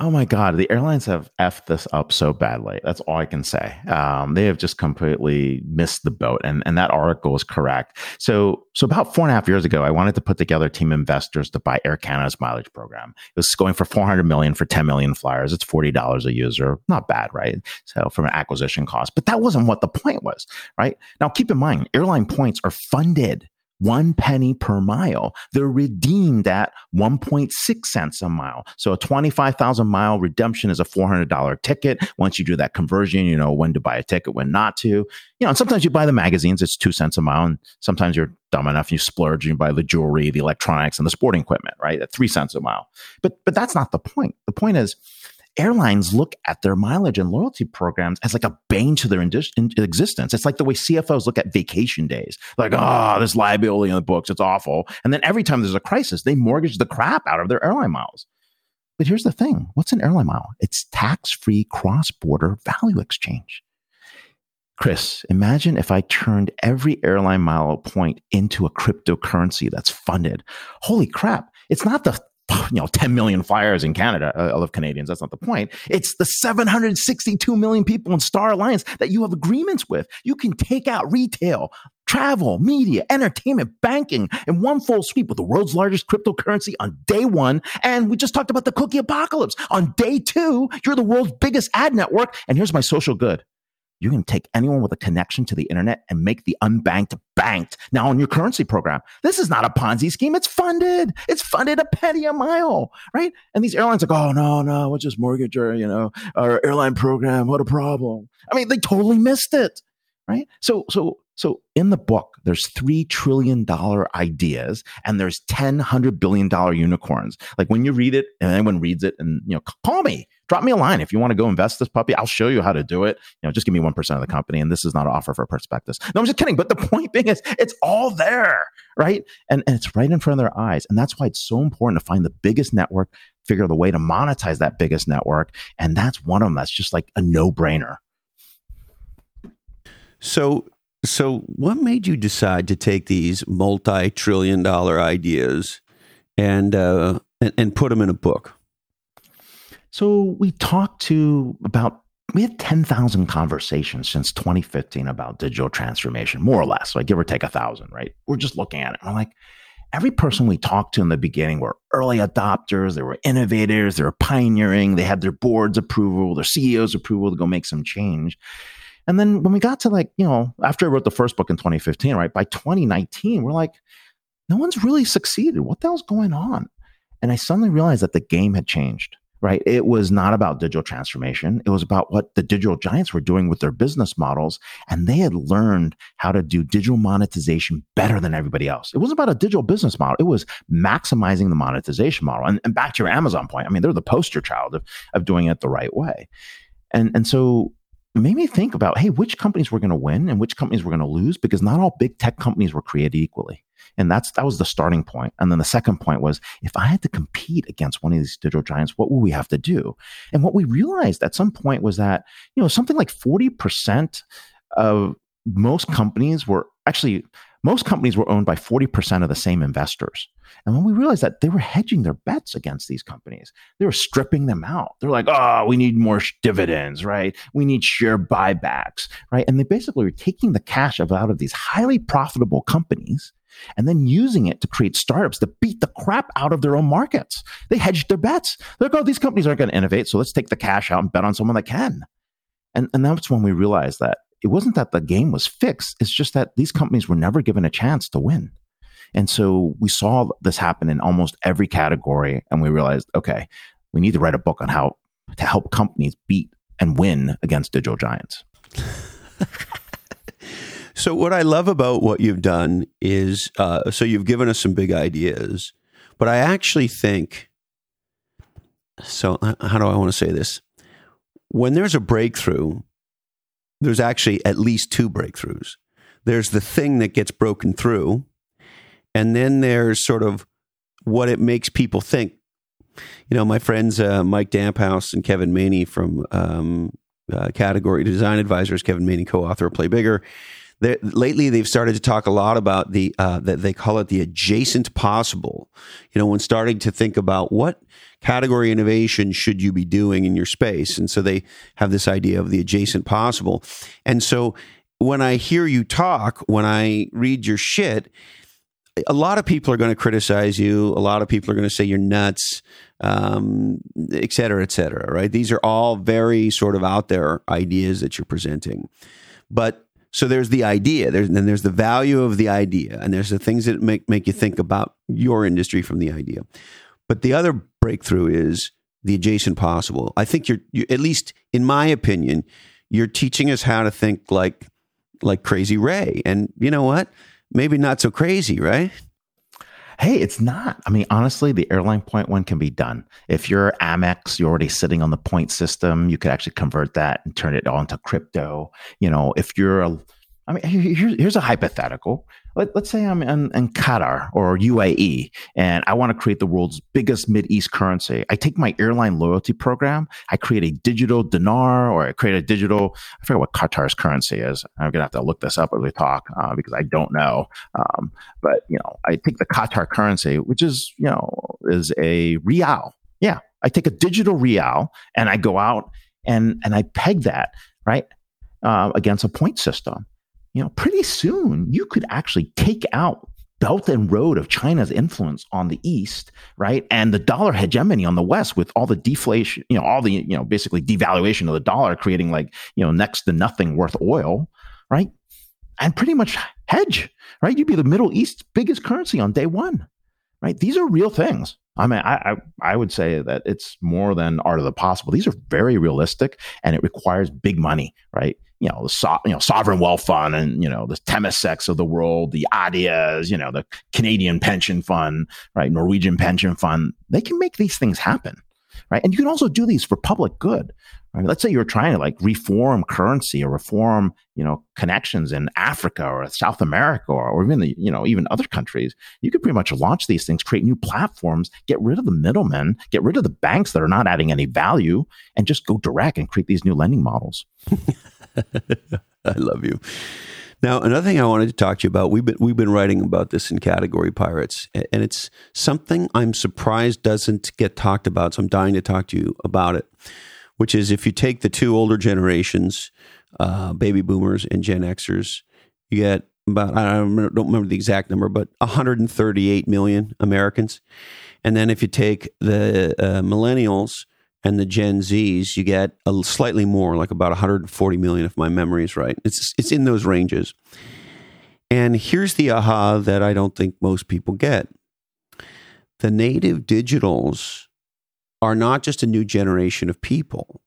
oh my god the airlines have effed this up so badly. That's all i can say. Um, they have just completely missed the boat and, and that article is correct. So so about four and a half years ago i wanted to put together team investors to buy air canada's mileage program. It was going for 400 million for 10 million flyers. It's $40 a user. Not bad right? So from an acquisition cost. But that wasn't what the point was right? Now keep in mind airline points are funded one penny per mile. They're redeemed at 1.6 cents a mile. So a 25,000 mile redemption is a $400 ticket. Once you do that conversion, you know when to buy a ticket, when not to. You know, and sometimes you buy the magazines, it's two cents a mile. And sometimes you're dumb enough, you splurge and you buy the jewelry, the electronics, and the sporting equipment, right? At three cents a mile. But, but that's not the point. The point is, airlines look at their mileage and loyalty programs as like a bane to their existence. It's like the way CFOs look at vacation days. Like, ah, oh, there's liability in the books. It's awful. And then every time there's a crisis, they mortgage the crap out of their airline miles. but here's the thing what's an airline mile? It's tax free cross border value exchange. Chris, imagine if I turned every airline mile point into a cryptocurrency that's funded. Holy crap. It's not the you know 10 million flyers in Canada. Uh, I love Canadians. That's not the point. It's the 762 million people in Star Alliance that you have agreements with. You can take out retail, travel, media, entertainment, banking in one full sweep with the world's largest cryptocurrency on day one. And we just talked about the cookie apocalypse. On day two, you're the world's biggest ad network. And here's my social good you can take anyone with a connection to the internet and make the unbanked banked now on your currency program. This is not a Ponzi scheme. It's funded. It's funded a penny a mile, right? And these airlines are like, oh, no, no, we'll just mortgage our, you know, our airline program. What a problem. I mean, they totally missed it, right? So, so, so in the book, there's three trillion dollar ideas and there's ten hundred billion dollar unicorns. Like when you read it and anyone reads it and you know, call me drop me a line if you want to go invest this puppy. I'll show you how to do it. You know, just give me 1% of the company. And this is not an offer for a prospectus. No, I'm just kidding. But the point being is it's all there, right? And, and it's right in front of their eyes. And that's why it's so important to find the biggest network, figure out the way to monetize that biggest network. And that's one of them that's just like a no brainer. So, so what made you decide to take these multi-trillion dollar ideas and, uh, and, and put them in a book? So we talked to about we had 10,000 conversations since 2015 about digital transformation, more or less, like give or take a thousand, right? We're just looking at it. I'm like, every person we talked to in the beginning were early adopters, they were innovators, they were pioneering, they had their board's approval, their CEO's approval to go make some change. And then when we got to like, you know, after I wrote the first book in 2015, right, by 2019, we're like, no one's really succeeded. What the hell's going on? And I suddenly realized that the game had changed right? It was not about digital transformation. It was about what the digital giants were doing with their business models. And they had learned how to do digital monetization better than everybody else. It wasn't about a digital business model. It was maximizing the monetization model. And, and back to your Amazon point, I mean, they're the poster child of, of doing it the right way. And, and so it made me think about, hey, which companies were going to win and which companies were going to lose because not all big tech companies were created equally. And that's that was the starting point. And then the second point was if I had to compete against one of these digital giants, what would we have to do? And what we realized at some point was that, you know, something like 40% of most companies were actually most companies were owned by 40% of the same investors. And when we realized that they were hedging their bets against these companies, they were stripping them out. They're like, oh, we need more dividends, right? We need share buybacks, right? And they basically were taking the cash out of these highly profitable companies and then using it to create startups that beat the crap out of their own markets. They hedged their bets. They're like, oh, these companies aren't going to innovate, so let's take the cash out and bet on someone that can. And, and that's when we realized that it wasn't that the game was fixed, it's just that these companies were never given a chance to win. And so we saw this happen in almost every category, and we realized, okay, we need to write a book on how to help companies beat and win against digital giants. So, what I love about what you've done is uh, so you've given us some big ideas, but I actually think so. How do I want to say this? When there's a breakthrough, there's actually at least two breakthroughs. There's the thing that gets broken through, and then there's sort of what it makes people think. You know, my friends uh, Mike Damphouse and Kevin Maney from um, uh, Category Design Advisors, Kevin Maney, co-author of Play Bigger lately they've started to talk a lot about the uh, that they call it the adjacent possible. You know, when starting to think about what category innovation should you be doing in your space, and so they have this idea of the adjacent possible. And so when I hear you talk, when I read your shit, a lot of people are going to criticize you. A lot of people are going to say you're nuts, um, et cetera, et cetera. Right? These are all very sort of out there ideas that you're presenting, but so there's the idea, there's, then there's the value of the idea, and there's the things that make, make you think about your industry from the idea. But the other breakthrough is the adjacent possible. I think you're, you, at least in my opinion, you're teaching us how to think like like Crazy Ray. And you know what? Maybe not so crazy, right? Hey, it's not. I mean, honestly, the airline point one can be done. If you're Amex, you're already sitting on the point system. You could actually convert that and turn it all into crypto. You know, if you're a I mean, here's, here's a hypothetical. Let, us say I'm in, in, Qatar or UAE and I want to create the world's biggest Mid-East currency. I take my airline loyalty program, I create a digital dinar or I create a digital, I forget what Qatar's currency is. I'm going to have to look this up as we talk uh, because I don't know. Um, but, you know, I take the Qatar currency, which is, you know, is a real. Yeah. I take a digital real and I go out and, and I peg that, right? Uh, against a point system you know, pretty soon you could actually take out Belt and Road of China's influence on the East, right? And the dollar hegemony on the West with all the deflation, you know, all the, you know, basically devaluation of the dollar, creating like, you know, next to nothing worth oil, right? And pretty much hedge, right? You'd be the Middle East's biggest currency on day one, right? These are real things. I mean, I, I, I would say that it's more than art of the possible. These are very realistic, and it requires big money, right? You know, the so, you know sovereign wealth fund, and you know the Temaseks of the world, the Adias, you know the Canadian pension fund, right? Norwegian pension fund. They can make these things happen, right? And you can also do these for public good. Right? Let's say you're trying to like reform currency or reform, you know, connections in Africa or South America or, or even the, you know, even other countries. You could pretty much launch these things, create new platforms, get rid of the middlemen, get rid of the banks that are not adding any value, and just go direct and create these new lending models. I love you. Now, another thing I wanted to talk to you about, we've been we've been writing about this in Category Pirates, and it's something I'm surprised doesn't get talked about. So I'm dying to talk to you about it which is if you take the two older generations, uh, baby boomers and Gen Xers, you get about, I don't remember, the exact number, but 138 million Americans. And then if you take the uh, millennials and the Gen Zs, you get a slightly more, like about 140 million, if my memory is right. It's, it's in those ranges. And here's the aha that I don't think most people get the native digitals are not just a new generation of people.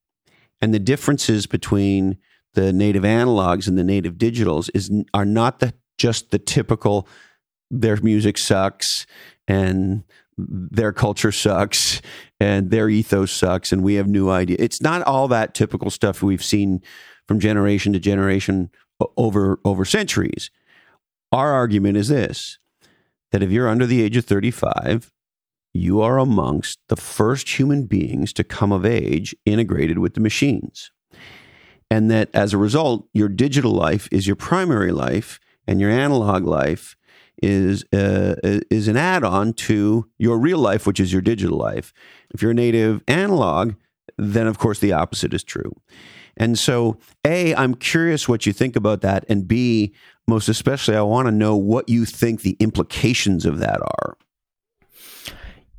And the differences between the native analogs and the native digitals is are not the just the typical their music sucks and their culture sucks and their ethos sucks and we have new idea. It's not all that typical stuff we've seen from generation to generation over over centuries. Our argument is this that if you're under the age of 35 you are amongst the first human beings to come of age integrated with the machines. And that as a result, your digital life is your primary life and your analog life is uh, is an add-on to your real life, which is your digital life. If you're a native analog, then of course the opposite is true. And so, A, I'm curious what you think about that. And B, most especially, I want to know what you think the implications of that are.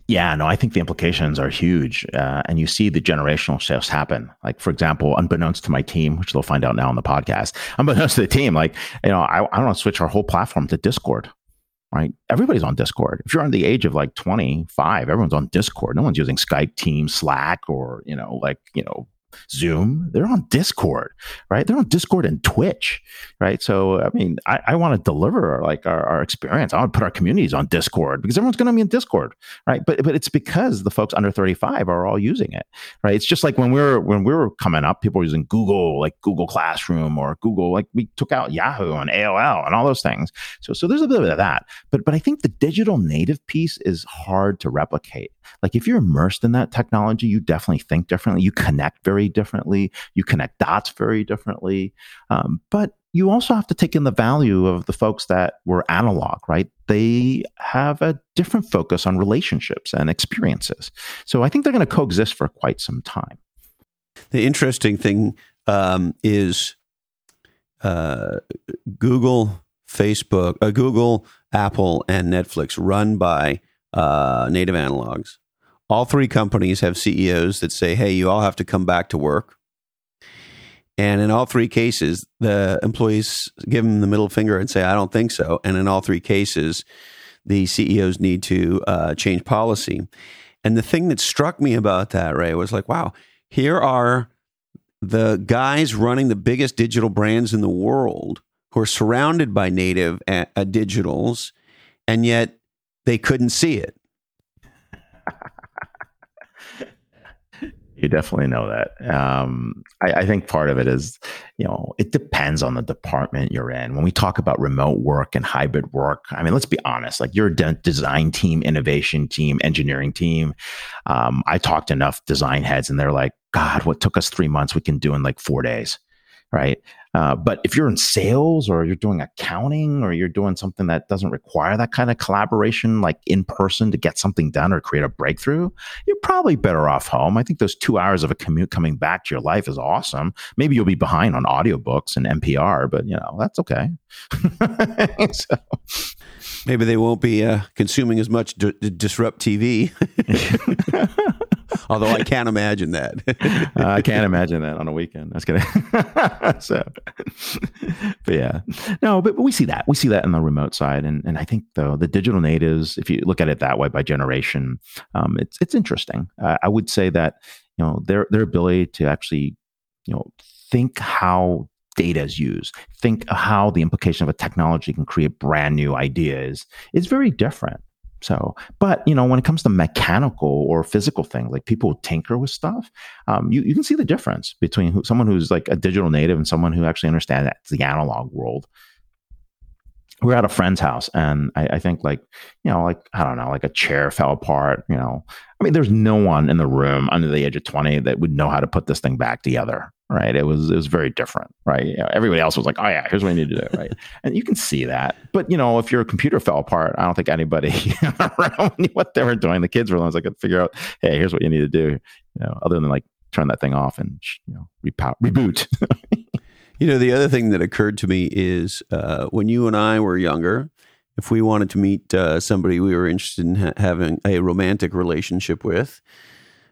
Yeah, no, I think the implications are huge. Uh, and you see the generational shifts happen. Like, for example, unbeknownst to my team, which they'll find out now on the podcast, unbeknownst to the team, like, you know, I, I want to switch our whole platform to Discord, right? Everybody's on Discord. If you're under the age of like 25, everyone's on Discord. No one's using Skype, Teams, Slack, or, you know, like, you know, Zoom. They're on Discord, right? They're on Discord and Twitch, right? So, I mean, I, I want to deliver like our, our, experience. I want to put our communities on Discord because everyone's going to be in Discord, right? But but it's because the folks under thirty five are all using it, right? It's just like when we were when we were coming up, people were using Google, like Google Classroom or Google, like we took out Yahoo and AOL and all those things. So so there's a bit of that, but but I think the digital native piece is hard to replicate. Like if you're immersed in that technology, you definitely think differently. You connect very differently. You connect dots very differently. Um, but you also have to take in the value of the folks that were analog, right? They have a different focus on relationships and experiences. So I think they're going to coexist for quite some time. The interesting thing um, is uh, Google, Facebook, uh, Google, Apple, and Netflix run by uh, native analogs. All three companies have CEOs that say, hey, you all have to come back to work. And in all three cases, the employees give them the middle finger and say, I don't think so. And in all three cases, the CEOs need to uh, change policy. And the thing that struck me about that, Ray, was like, wow, here are the guys running the biggest digital brands in the world who are surrounded by native uh, digitals, and yet they couldn't see it. Definitely know that. Um, I, I, think part of it is, you know, it depends on the department you're in. When we talk about remote work and hybrid work, I mean, let's be honest, like de- design team, innovation team, engineering team. Um, I talked enough design heads and they're like, God, what took us three months, we can do in like four days. Right. Uh, but if you're in sales or you're doing accounting or you're doing something that doesn't require that kind of collaboration, like in person to get something done or create a breakthrough, you're probably better off home. I think those two hours of a commute coming back to your life is awesome. Maybe you'll be behind on audiobooks and NPR, but you know, that's okay. so. Maybe they won't be uh, consuming as much d- DisrupTV. Although I can't imagine that. uh, I can't imagine that on a weekend. That's gonna. so, but yeah, no, but, but we see that we see that in the remote side, and and I think though the digital natives, if you look at it that way by generation, um, it's it's interesting. Uh, I would say that you know their their ability to actually you know think how data is used, think how the implication of a technology can create brand new ideas is very different. So, but you know, when it comes to mechanical or physical things, like people tinker with stuff, um, you you can see the difference between who, someone who's like a digital native and someone who actually understands the analog world. We're at a friend's house, and I, I think like you know, like I don't know, like a chair fell apart. You know, I mean, there's no one in the room under the age of twenty that would know how to put this thing back together right? It was it was very different, right? You know, everybody else was like, "Oh yeah, here's what you need to do," right? and you can see that. But you know, if your computer fell apart, I don't think anybody around knew what they were doing. The kids were the ones that could figure out, "Hey, here's what you need to do," you know, other than like turn that thing off and you know repow- reboot. you know, the other thing that occurred to me is uh, when you and I were younger. If we wanted to meet uh, somebody we were interested in ha- having a romantic relationship with,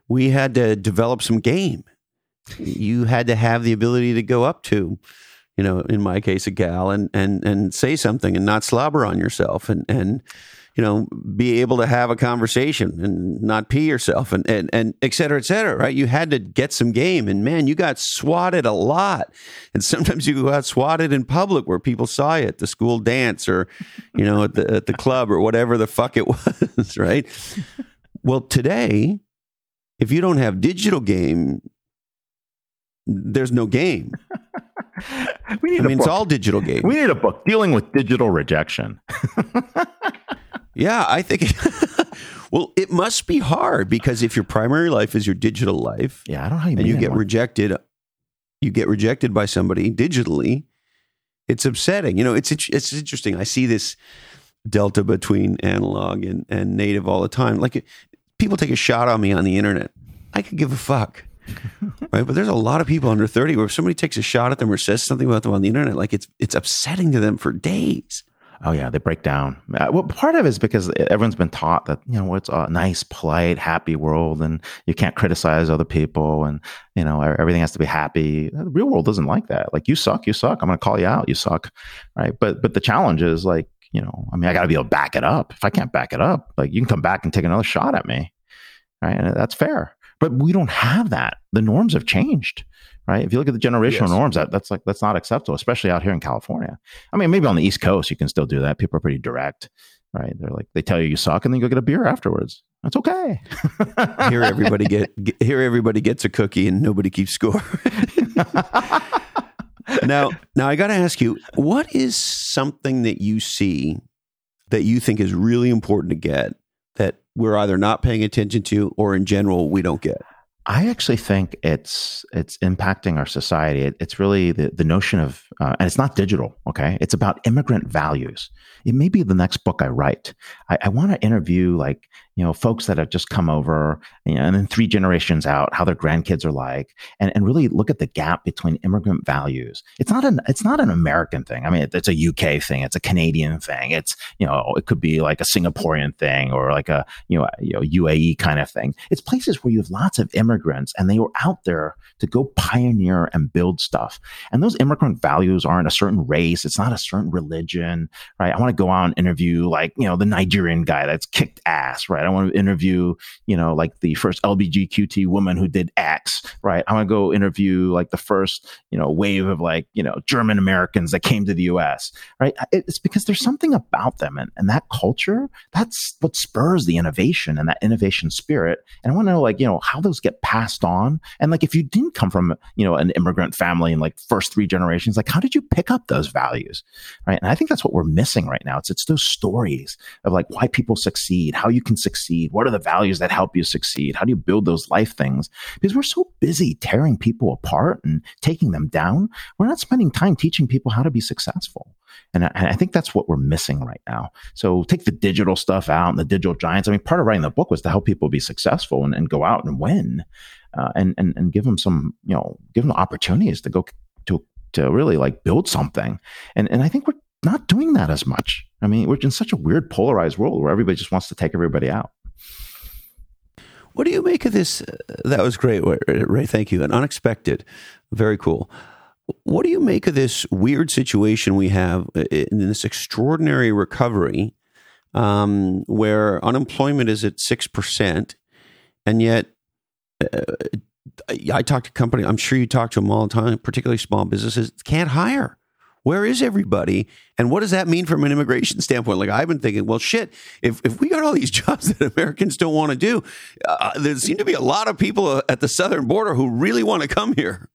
we had to develop some game you had to have the ability to go up to, you know, in my case, a gal and and and say something and not slobber on yourself and and you know be able to have a conversation and not pee yourself and and and et cetera, et cetera. Right? You had to get some game, and man, you got swatted a lot, and sometimes you got swatted in public where people saw you at the school dance or you know at the at the club or whatever the fuck it was. Right? Well, today, if you don't have digital game, there's no game. we need I mean, book. it's all digital game. We need a book dealing with digital rejection. yeah, I think. well, it must be hard because if your primary life is your digital life, yeah, I don't know how you and you get one. rejected, you get rejected by somebody digitally. It's upsetting. You know, it's it's interesting. I see this delta between analog and, and native all the time. Like people take a shot on me on the internet. I could give a fuck. right? But there's a lot of people under 30 where if somebody takes a shot at them or says something about them on the internet, like it's it's upsetting to them for days. Oh yeah, they break down. Uh, well, part of it is because everyone's been taught that you know it's a nice, polite, happy world, and you can't criticize other people, and you know everything has to be happy. The real world doesn't like that. Like you suck, you suck. I'm going to call you out. You suck, right? But but the challenge is like you know, I mean, I got to be able to back it up. If I can't back it up, like you can come back and take another shot at me, right? And that's fair. But we don't have that. The norms have changed, right? If you look at the generational yes. norms, that, that's like that's not acceptable, especially out here in California. I mean, maybe on the East Coast you can still do that. People are pretty direct, right? They're like they tell you you suck, and then you go get a beer afterwards. That's okay. here everybody get, get here everybody gets a cookie, and nobody keeps score. now, now I got to ask you, what is something that you see that you think is really important to get we're either not paying attention to or in general we don't get? I actually think it's it's impacting our society. It, it's really the, the notion of, uh, and it's not digital. Okay, it's about immigrant values. It may be the next book I write. I, I want to interview like you know folks that have just come over you know, and then three generations out how their grandkids are like and, and really look at the gap between immigrant values. It's not an it's not an american thing. I mean it, it's a uk thing it's a canadian thing it's you know it could be like a singaporean thing or like a you know, you know uae kind of thing. It's places where you have lots of immigrants and they were out there to go pioneer and build stuff. And those immigrant values aren't a certain race it's not a certain religion right? I want to go out and interview like you know the nigerian guy that's kicked ass right right? I want to interview, you know, like the first LBGQT woman who did X, right? I want to go interview like the first, you know, wave of like, you know, German Americans that came to the US, right? It's because there's something about them and, and that culture, that's what spurs the innovation and that innovation spirit. And I want to know, like, you know, how those get passed on. And like, if you didn't come from, you know, an immigrant family in like first three generations, like, how did you pick up those values? Right. And I think that's what we're missing right now. It's, it's those stories of like why people succeed, how you can succeed. What are the values that help you succeed? How do you build those life things? Because we're so busy tearing people apart and taking them down. We're not spending time teaching people how to be successful. And I, I, think that's what we're missing right now. So take the digital stuff out and the digital giants. I mean, part of writing the book was to help people be successful and, and go out and win, uh, and, and and give them some, you know, give them opportunities to go to to really like build something. And and I think we're not doing that as much. I mean, we're in such a weird polarized world where everybody just wants to take everybody out. What do you make of this? That was great, Ray. Thank you. And unexpected. Very cool. What do you make of this weird situation we have uh, in this extraordinary recovery um, where unemployment is at 6%, and yet uh, I talk to companies, I'm sure you talk to them all the time, particularly small businesses, can't hire. Where is everybody? And what does that mean from an immigration standpoint? Like I've been thinking, well, shit, if, if we got all these jobs that Americans don't want to do, uh, there seem to be a lot of people at the southern border who really want to come here.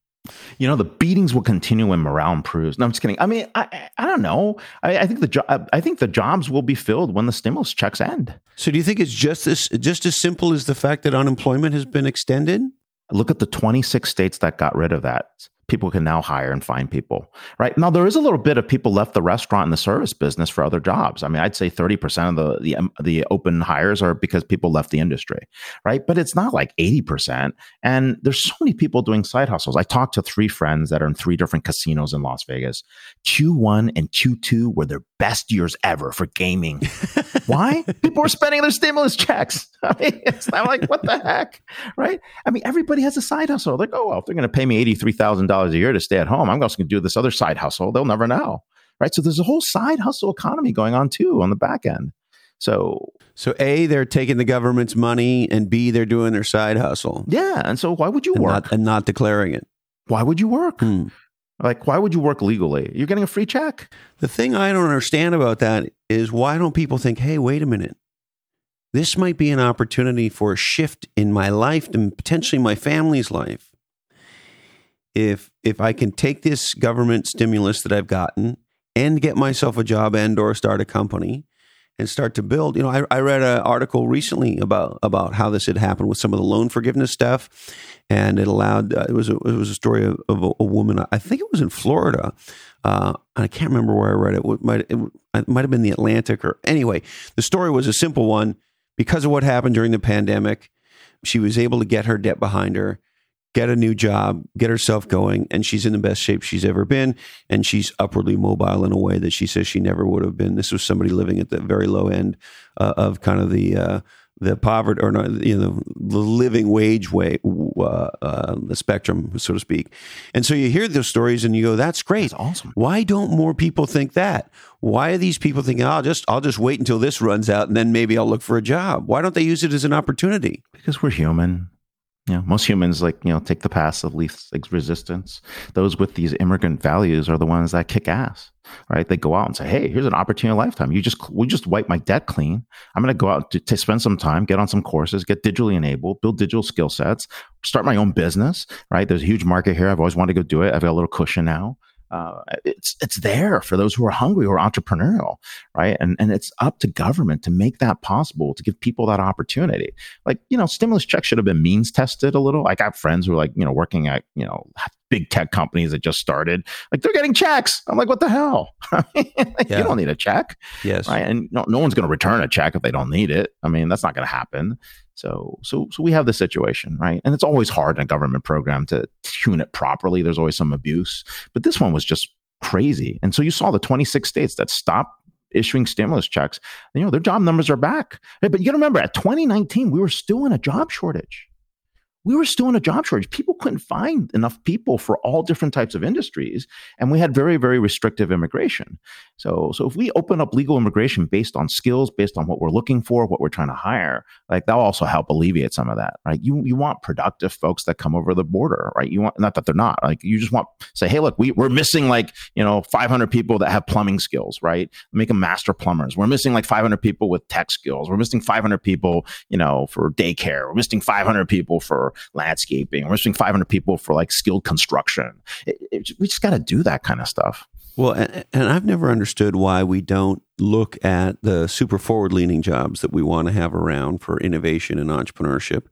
You know, the beatings will continue when morale improves. No, I'm just kidding. I mean, I, I don't know. I, I think the jo- I think the jobs will be filled when the stimulus checks end. So, do you think it's just this, just as simple as the fact that unemployment has been extended? Look at the 26 states that got rid of that people can now hire and find people right? Now there is a little bit of people left the restaurant and the service business for other jobs. I mean i'd say 30% of the, the um, the open hires are because people left the industry right? But it's not like 80% and there's so many people doing side hustles. I talked to three friends that are in three different casinos in las vegas. Q1 and q2 were their best years ever for gaming. Why? People are spending their stimulus checks. I mean it's i'm like what the heck right? I mean everybody has a side hustle. They're like oh well if they're going to pay me $83000 dollars a year to stay at home. I'm also going to do this other side hustle. They'll never know, right? So there's a whole side hustle economy going on too on the back end. So, so a they're taking the government's money, and b they're doing their side hustle. Yeah, and so why would you and work not, and not declaring it? Why would you work? Hmm. Like, why would you work legally? You're getting a free check. The thing I don't understand about that is why don't people think, hey, wait a minute. This might be an opportunity for a shift in my life and potentially my family's life if if I can take this government stimulus that I've gotten and get myself a job and or start a company and start to build. You know, I, I read an article recently about about how this had happened with some of the loan forgiveness stuff, and it allowed. Uh, it was a, it was a story of, of a, a, woman. I think it was in Florida. Uh, I can't remember where I read it. It might it, it might have been the Atlantic or anyway. The story was a simple one because of what happened during the pandemic. She was able to get her debt behind her get a new job, get herself going, and she's in the best shape she's ever been. And she's upwardly mobile in a way that she says she never would have been. This was somebody living at the very low end uh, of kind of the uh, the poverty or not, you know, the living wage way, uh, uh, the spectrum, so to speak. And so you hear those stories and you go, "That's great, That's awesome." Why don't more people think that? Why are these people thinking, "I'll just, I'll just wait until this runs out and then maybe I'll look for a job"? Why don't they use it as an opportunity? Because we're human know, most humans like you know take the path of least resistance. Those with these immigrant values are the ones that kick ass, right? They go out and say, "Hey, here's an opportunity of lifetime. You just we just wipe my debt clean. I'm going to go out to, to, spend some time, get on some courses, get digitally enabled, build digital skill sets, start my own business. Right? There's a huge market here. I've always wanted to go do it. I've got a little cushion now uh, it's it's there for those who are hungry, who are entrepreneurial, right? And and it's up to government to make that possible, to give people that opportunity. Like you know, stimulus checks should have been means tested a little. Like I have friends who are like you know working at you know big tech companies that just started, like they're getting checks. I'm like, what the hell? like, yeah. You don't need a check, yes, right? And no, no one's going to return a check if they don't need it. I mean, that's not going to happen. So, so, so we have this situation, right? And it's always hard in a government program to tune it properly. There's always some abuse, but this one was just crazy. And so you saw the 26 states that stopped issuing stimulus checks. You know, their job numbers are back. But you got to remember, at 2019, we were still in a job shortage we were still in a job shortage. People couldn't find enough people for all different types of industries, and we had very, very restrictive immigration. So, so if we open up legal immigration based on skills, based on what we're looking for, what we're trying to hire, like that'll also help alleviate some of that, right? You you want productive folks that come over the border, right? You want not that they're not like you just want say, hey, look, we we're missing like you know 500 people that have plumbing skills, right? Make them master plumbers. We're missing like 500 people with tech skills. We're missing 500 people, you know, for daycare. We're missing 500 people for landscaping. We're spending 500 people for like skilled construction. It, it, we just got to do that kind of stuff. Well, and, and, I've never understood why we don't look at the super forward leaning jobs that we want to have around for innovation and entrepreneurship,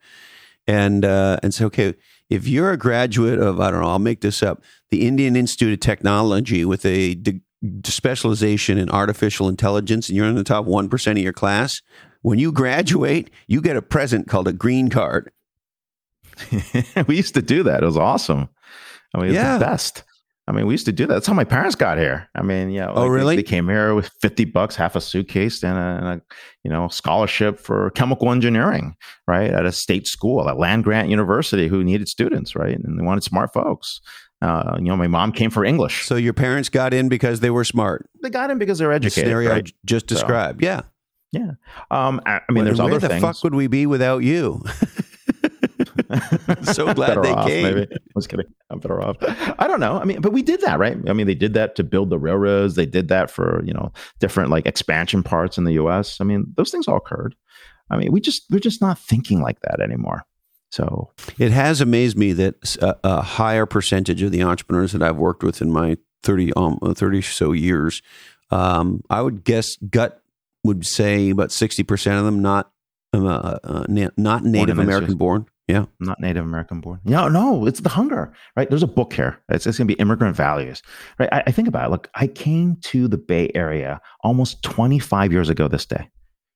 and uh, and say, okay, if you're a graduate of I don't know, I'll make this up, the Indian Institute of Technology with a de- specialization in artificial intelligence, and you're in the top one percent of your class, when you graduate, you get a present called a green card. we used to do that. It was awesome. I mean, it was yeah. the best. I mean, we used to do that. That's how my parents got here. I mean, yeah. Oh, really? They, they, came here with fifty bucks, half a suitcase, and a, and a, you know scholarship for chemical engineering, right, at a state school, at land grant university, who needed students, right, and they wanted smart folks. Uh, you know, my mom came for English. So your parents got in because they were smart. They got in because they're educated. The scenario right? I just described. So, yeah. Yeah. Um, I, I mean, there's where other the things. fuck would we be without you? so glad they off, came. Maybe. I was kidding. I'm better off. I don't know. I mean, but we did that, right? I mean, they did that to build the railroads. They did that for you know different like expansion parts in the U.S. I mean, those things all occurred. I mean, we just we're just not thinking like that anymore. So it has amazed me that a, a higher percentage of the entrepreneurs that I've worked with in my 30 um, 30 so years, um, I would guess gut would say about 60% of them not uh, uh, na- not Native American born. Yeah. Not Native American born. No, no, it's the hunger, right? There's a book here. It's, it's going to be immigrant values, right? I, I, think about it. Look, I came to the Bay Area almost 25 years ago this day.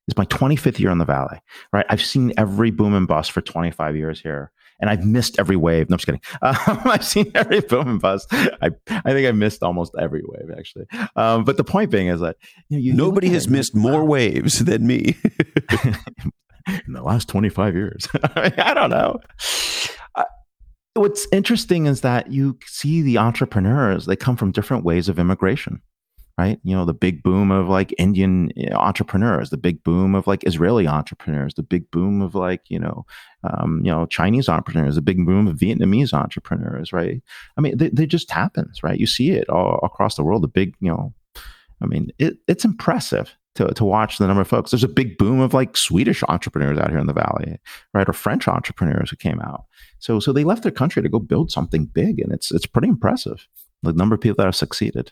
It's my 25th year in the Valley, right? I've seen every boom and bust for 25 years here and I've missed every wave. No, I'm just kidding. Um, I've seen every boom and bust. I, I think I missed almost every wave actually. Um, but the point being is that you know, you, nobody you has missed more waves than me. in the last 25 years. I don't know. what's interesting is that you see the entrepreneurs, they come from different ways of immigration, right? You know, the big boom of like Indian entrepreneurs, the big boom of like Israeli entrepreneurs, the big boom of like, you know, um, you know, Chinese entrepreneurs, the big boom of Vietnamese entrepreneurs, right? I mean, it just happens, right? You see it all across the world, the big, you know, I mean, it, it's impressive to, to watch the number of folks. There's a big boom of like Swedish entrepreneurs out here in the valley, right, or French entrepreneurs who came out. So so they left their country to go build something big, and it's it's pretty impressive the number of people that have succeeded.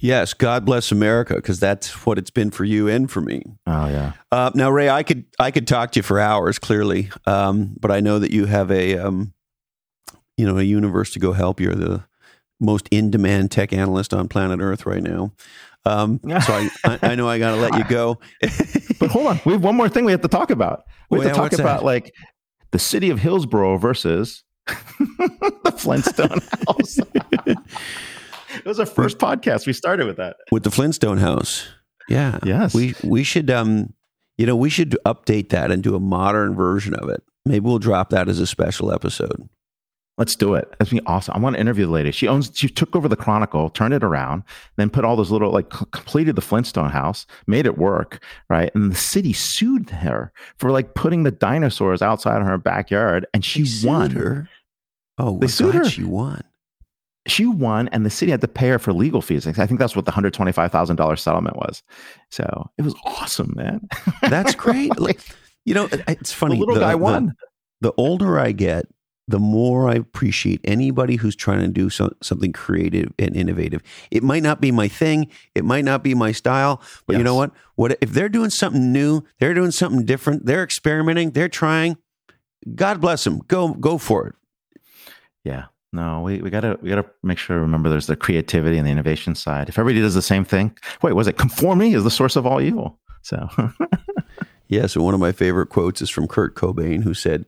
Yes, God bless America, because that's what it's been for you and for me. Oh yeah. Uh, now, Ray, I could I could talk to you for hours, clearly, um, but I know that you have a um, you know a universe to go help. You're the most in demand tech analyst on planet Earth right now. Um, so I, I, I, know I got to let you go. but hold on, we have one more thing we have to talk about. We have well, to talk about that? like the city of Hillsborough versus the Flintstone House. it was our first podcast. We started with that with the Flintstone House. Yeah. Yes. We we should um you know we should update that and do a modern version of it. Maybe we'll drop that as a special episode. Let's do it. That's be awesome. I want to interview the lady. She owns. She took over the Chronicle, turned it around, then put all those little like completed the Flintstone house, made it work, right? And the city sued her for like putting the dinosaurs outside of her backyard, and she they won. Her. Oh, they sued her. She won. She won, and the city had to pay her for legal fees. I think that's what the hundred twenty-five thousand dollars settlement was. So it was awesome, man. That's great. like, you know, it's funny. The little the, guy won. The, the older I get, the more I appreciate anybody who's trying to do so, something creative and innovative. It might not be my thing, it might not be my style, but yes. you know what? What if they're doing something new? They're doing something different. They're experimenting. They're trying. God bless them. Go go for it. Yeah. No, we, we gotta we gotta make sure remember there's the creativity and the innovation side. If everybody does the same thing, wait, was it conformity is the source of all evil? So Yeah, so one of my favorite quotes is from Kurt Cobain, who said,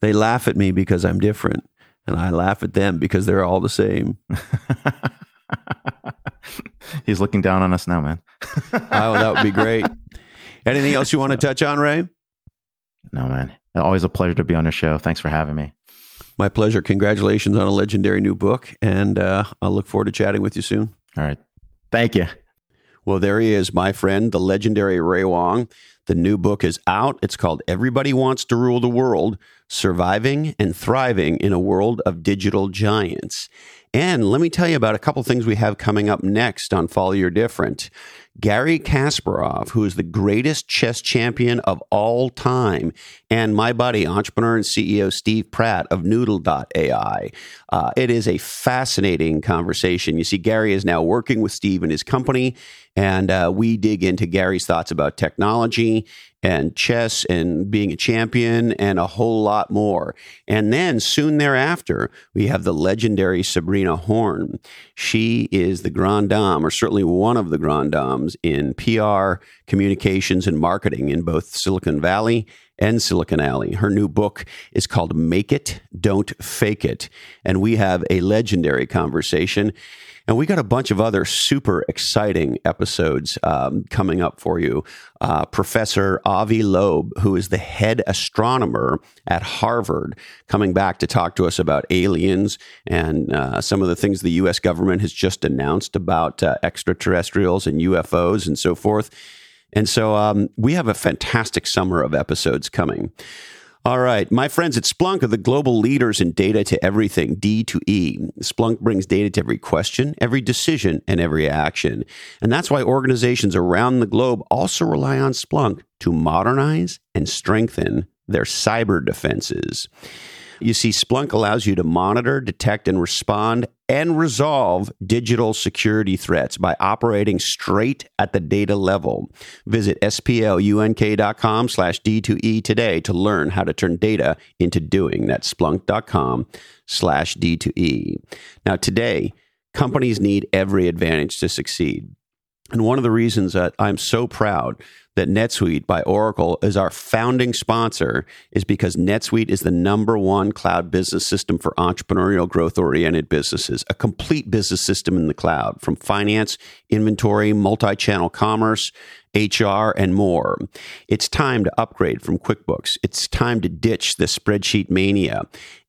they laugh at me because I'm different, and I laugh at them because they're all the same. He's looking down on us now, man. oh, that would be great. Anything else you want to touch on, Ray? No, man. Always a pleasure to be on your show. Thanks for having me. My pleasure. Congratulations on a legendary new book, and uh, I'll look forward to chatting with you soon. All right. Thank you. Well, there he is, my friend, the legendary Ray Wang. The new book is out. It's called Everybody Wants to Rule the World surviving and thriving in a world of digital giants. And let me tell you about a couple things we have coming up next on Follow Your Different. Garry Kasparov, who is the greatest chess champion of all time, and my buddy, entrepreneur and CEO Steve Pratt of Noodle.ai. Uh, it is a fascinating conversation. You see, Garry is now working with Steve and his company, and uh, we dig into Garry's thoughts about technology and chess and being a champion and a whole lot more. And then soon thereafter, we have the legendary Sabrina Horn. She is the grand dame, or certainly one of the grand dames in PR, communications, and marketing in both Silicon Valley and Silicon Alley. Her new book is called Make It, Don't Fake It. And we have a legendary conversation. And we got a bunch of other super exciting episodes um, coming up for you. Uh, Professor Avi Loeb, who is the head astronomer at Harvard, coming back to talk to us about aliens and uh, some of the things the U.S. government has just announced about uh, extraterrestrials and UFOs and so forth. And so um, we have a fantastic summer of episodes coming. All right. My friends at Splunk are the global leaders in data to everything, D to E. Splunk brings data to every question, every decision, and every action. And that's why organizations around the globe also rely on Splunk to modernize and strengthen their cyber defenses. You see, Splunk allows you to monitor, detect, and respond and resolve digital security threats by operating straight at the data level. Visit splunk.com slash D2E today to learn how to turn data into doing. That's splunk.com slash D2E. Now, today, companies need every advantage to succeed. And one of the reasons that I'm so proud that NetSuite by Oracle is our founding sponsor is because NetSuite is the number one cloud business system for entrepreneurial growth oriented businesses, a complete business system in the cloud from finance, inventory, multi channel commerce, HR, and more. It's time to upgrade from QuickBooks. It's time to ditch the spreadsheet mania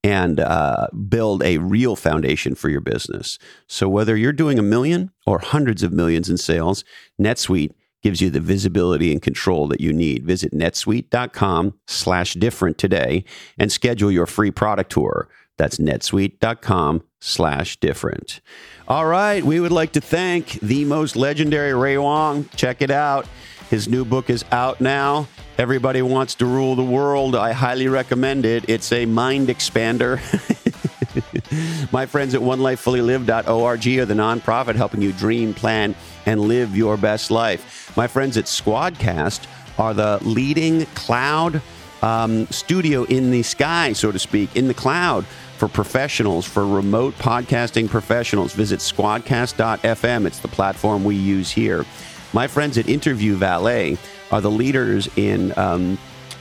and uh, build a real foundation for your business. So, whether you're doing a million or hundreds of millions in sales, NetSuite gives you the visibility and control that you need. Visit netsuite.com slash different today and schedule your free product tour. That's netsuite.com slash different. All right. We would like to thank the most legendary Ray Wang. Check it out. His new book is out now. Everybody wants to rule the world. I highly recommend it. It's a mind expander. My friends at onelifefullylive.org are the nonprofit helping you dream, plan, and live your best life. My friends at Squadcast are the leading cloud um, studio in the sky, so to speak, in the cloud for professionals, for remote podcasting professionals. Visit squadcast.fm. It's the platform we use here. My friends at Interview Valet are the leaders in um,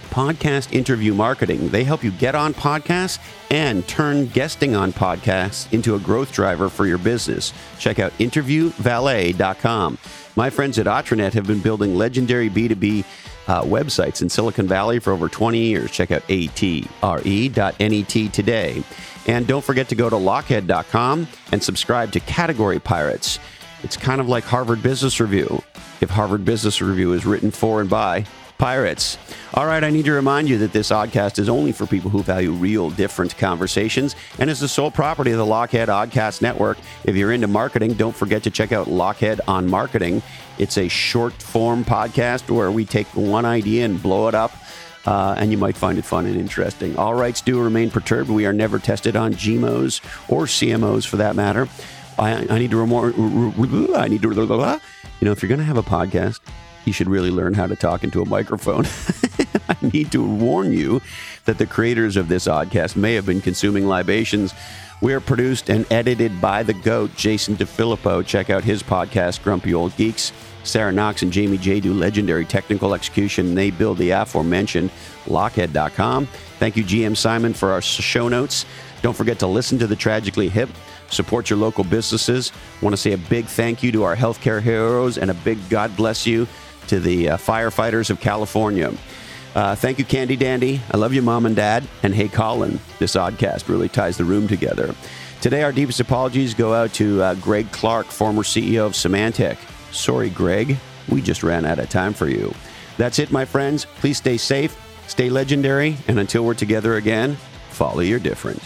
podcast interview marketing. They help you get on podcasts and turn guesting on podcasts into a growth driver for your business. Check out interviewvalet.com. My friends at Atre.net have been building legendary B2B uh, websites in Silicon Valley for over 20 years. Check out atre.net today. And don't forget to go to lochhead.com and subscribe to Category Pirates. It's kind of like Harvard Business Review, if Harvard Business Review is written for and by pirates. All right, I need to remind you that this oddcast is only for people who value real, different conversations and is the sole property of the Lochhead Oddcast Network. If you're into marketing, don't forget to check out Lochhead on Marketing. It's a short form podcast where we take one idea and blow it up. Uh, and you might find it fun and interesting. All rights do remain perturbed. We are never tested on GMOs or CMOs for that matter. I, I need to remor- I need to you know if you're going to have a podcast you should really learn how to talk into a microphone. I need to warn you that the creators of this oddcast may have been consuming libations. We're produced and edited by the GOAT, Jason DeFilippo. Check out his podcast, Grumpy Old Geeks. Sarah Knox and Jamie J do legendary technical execution. They build the aforementioned lochhead.com. Thank you, GM Simon, for our show notes. Don't forget to listen to the Tragically Hip. Support your local businesses. Want to say a big thank you to our healthcare heroes and a big God bless you to the uh, firefighters of California. Uh, thank you, Candy Dandy. I love you, Mom and Dad. And hey, Colin, this oddcast really ties the room together. Today, our deepest apologies go out to uh, Greg Clark, former CEO of Symantec. Sorry, Greg, we just ran out of time for you. That's it, my friends. Please stay safe, Stay legendary, and until we're together again, follow your different.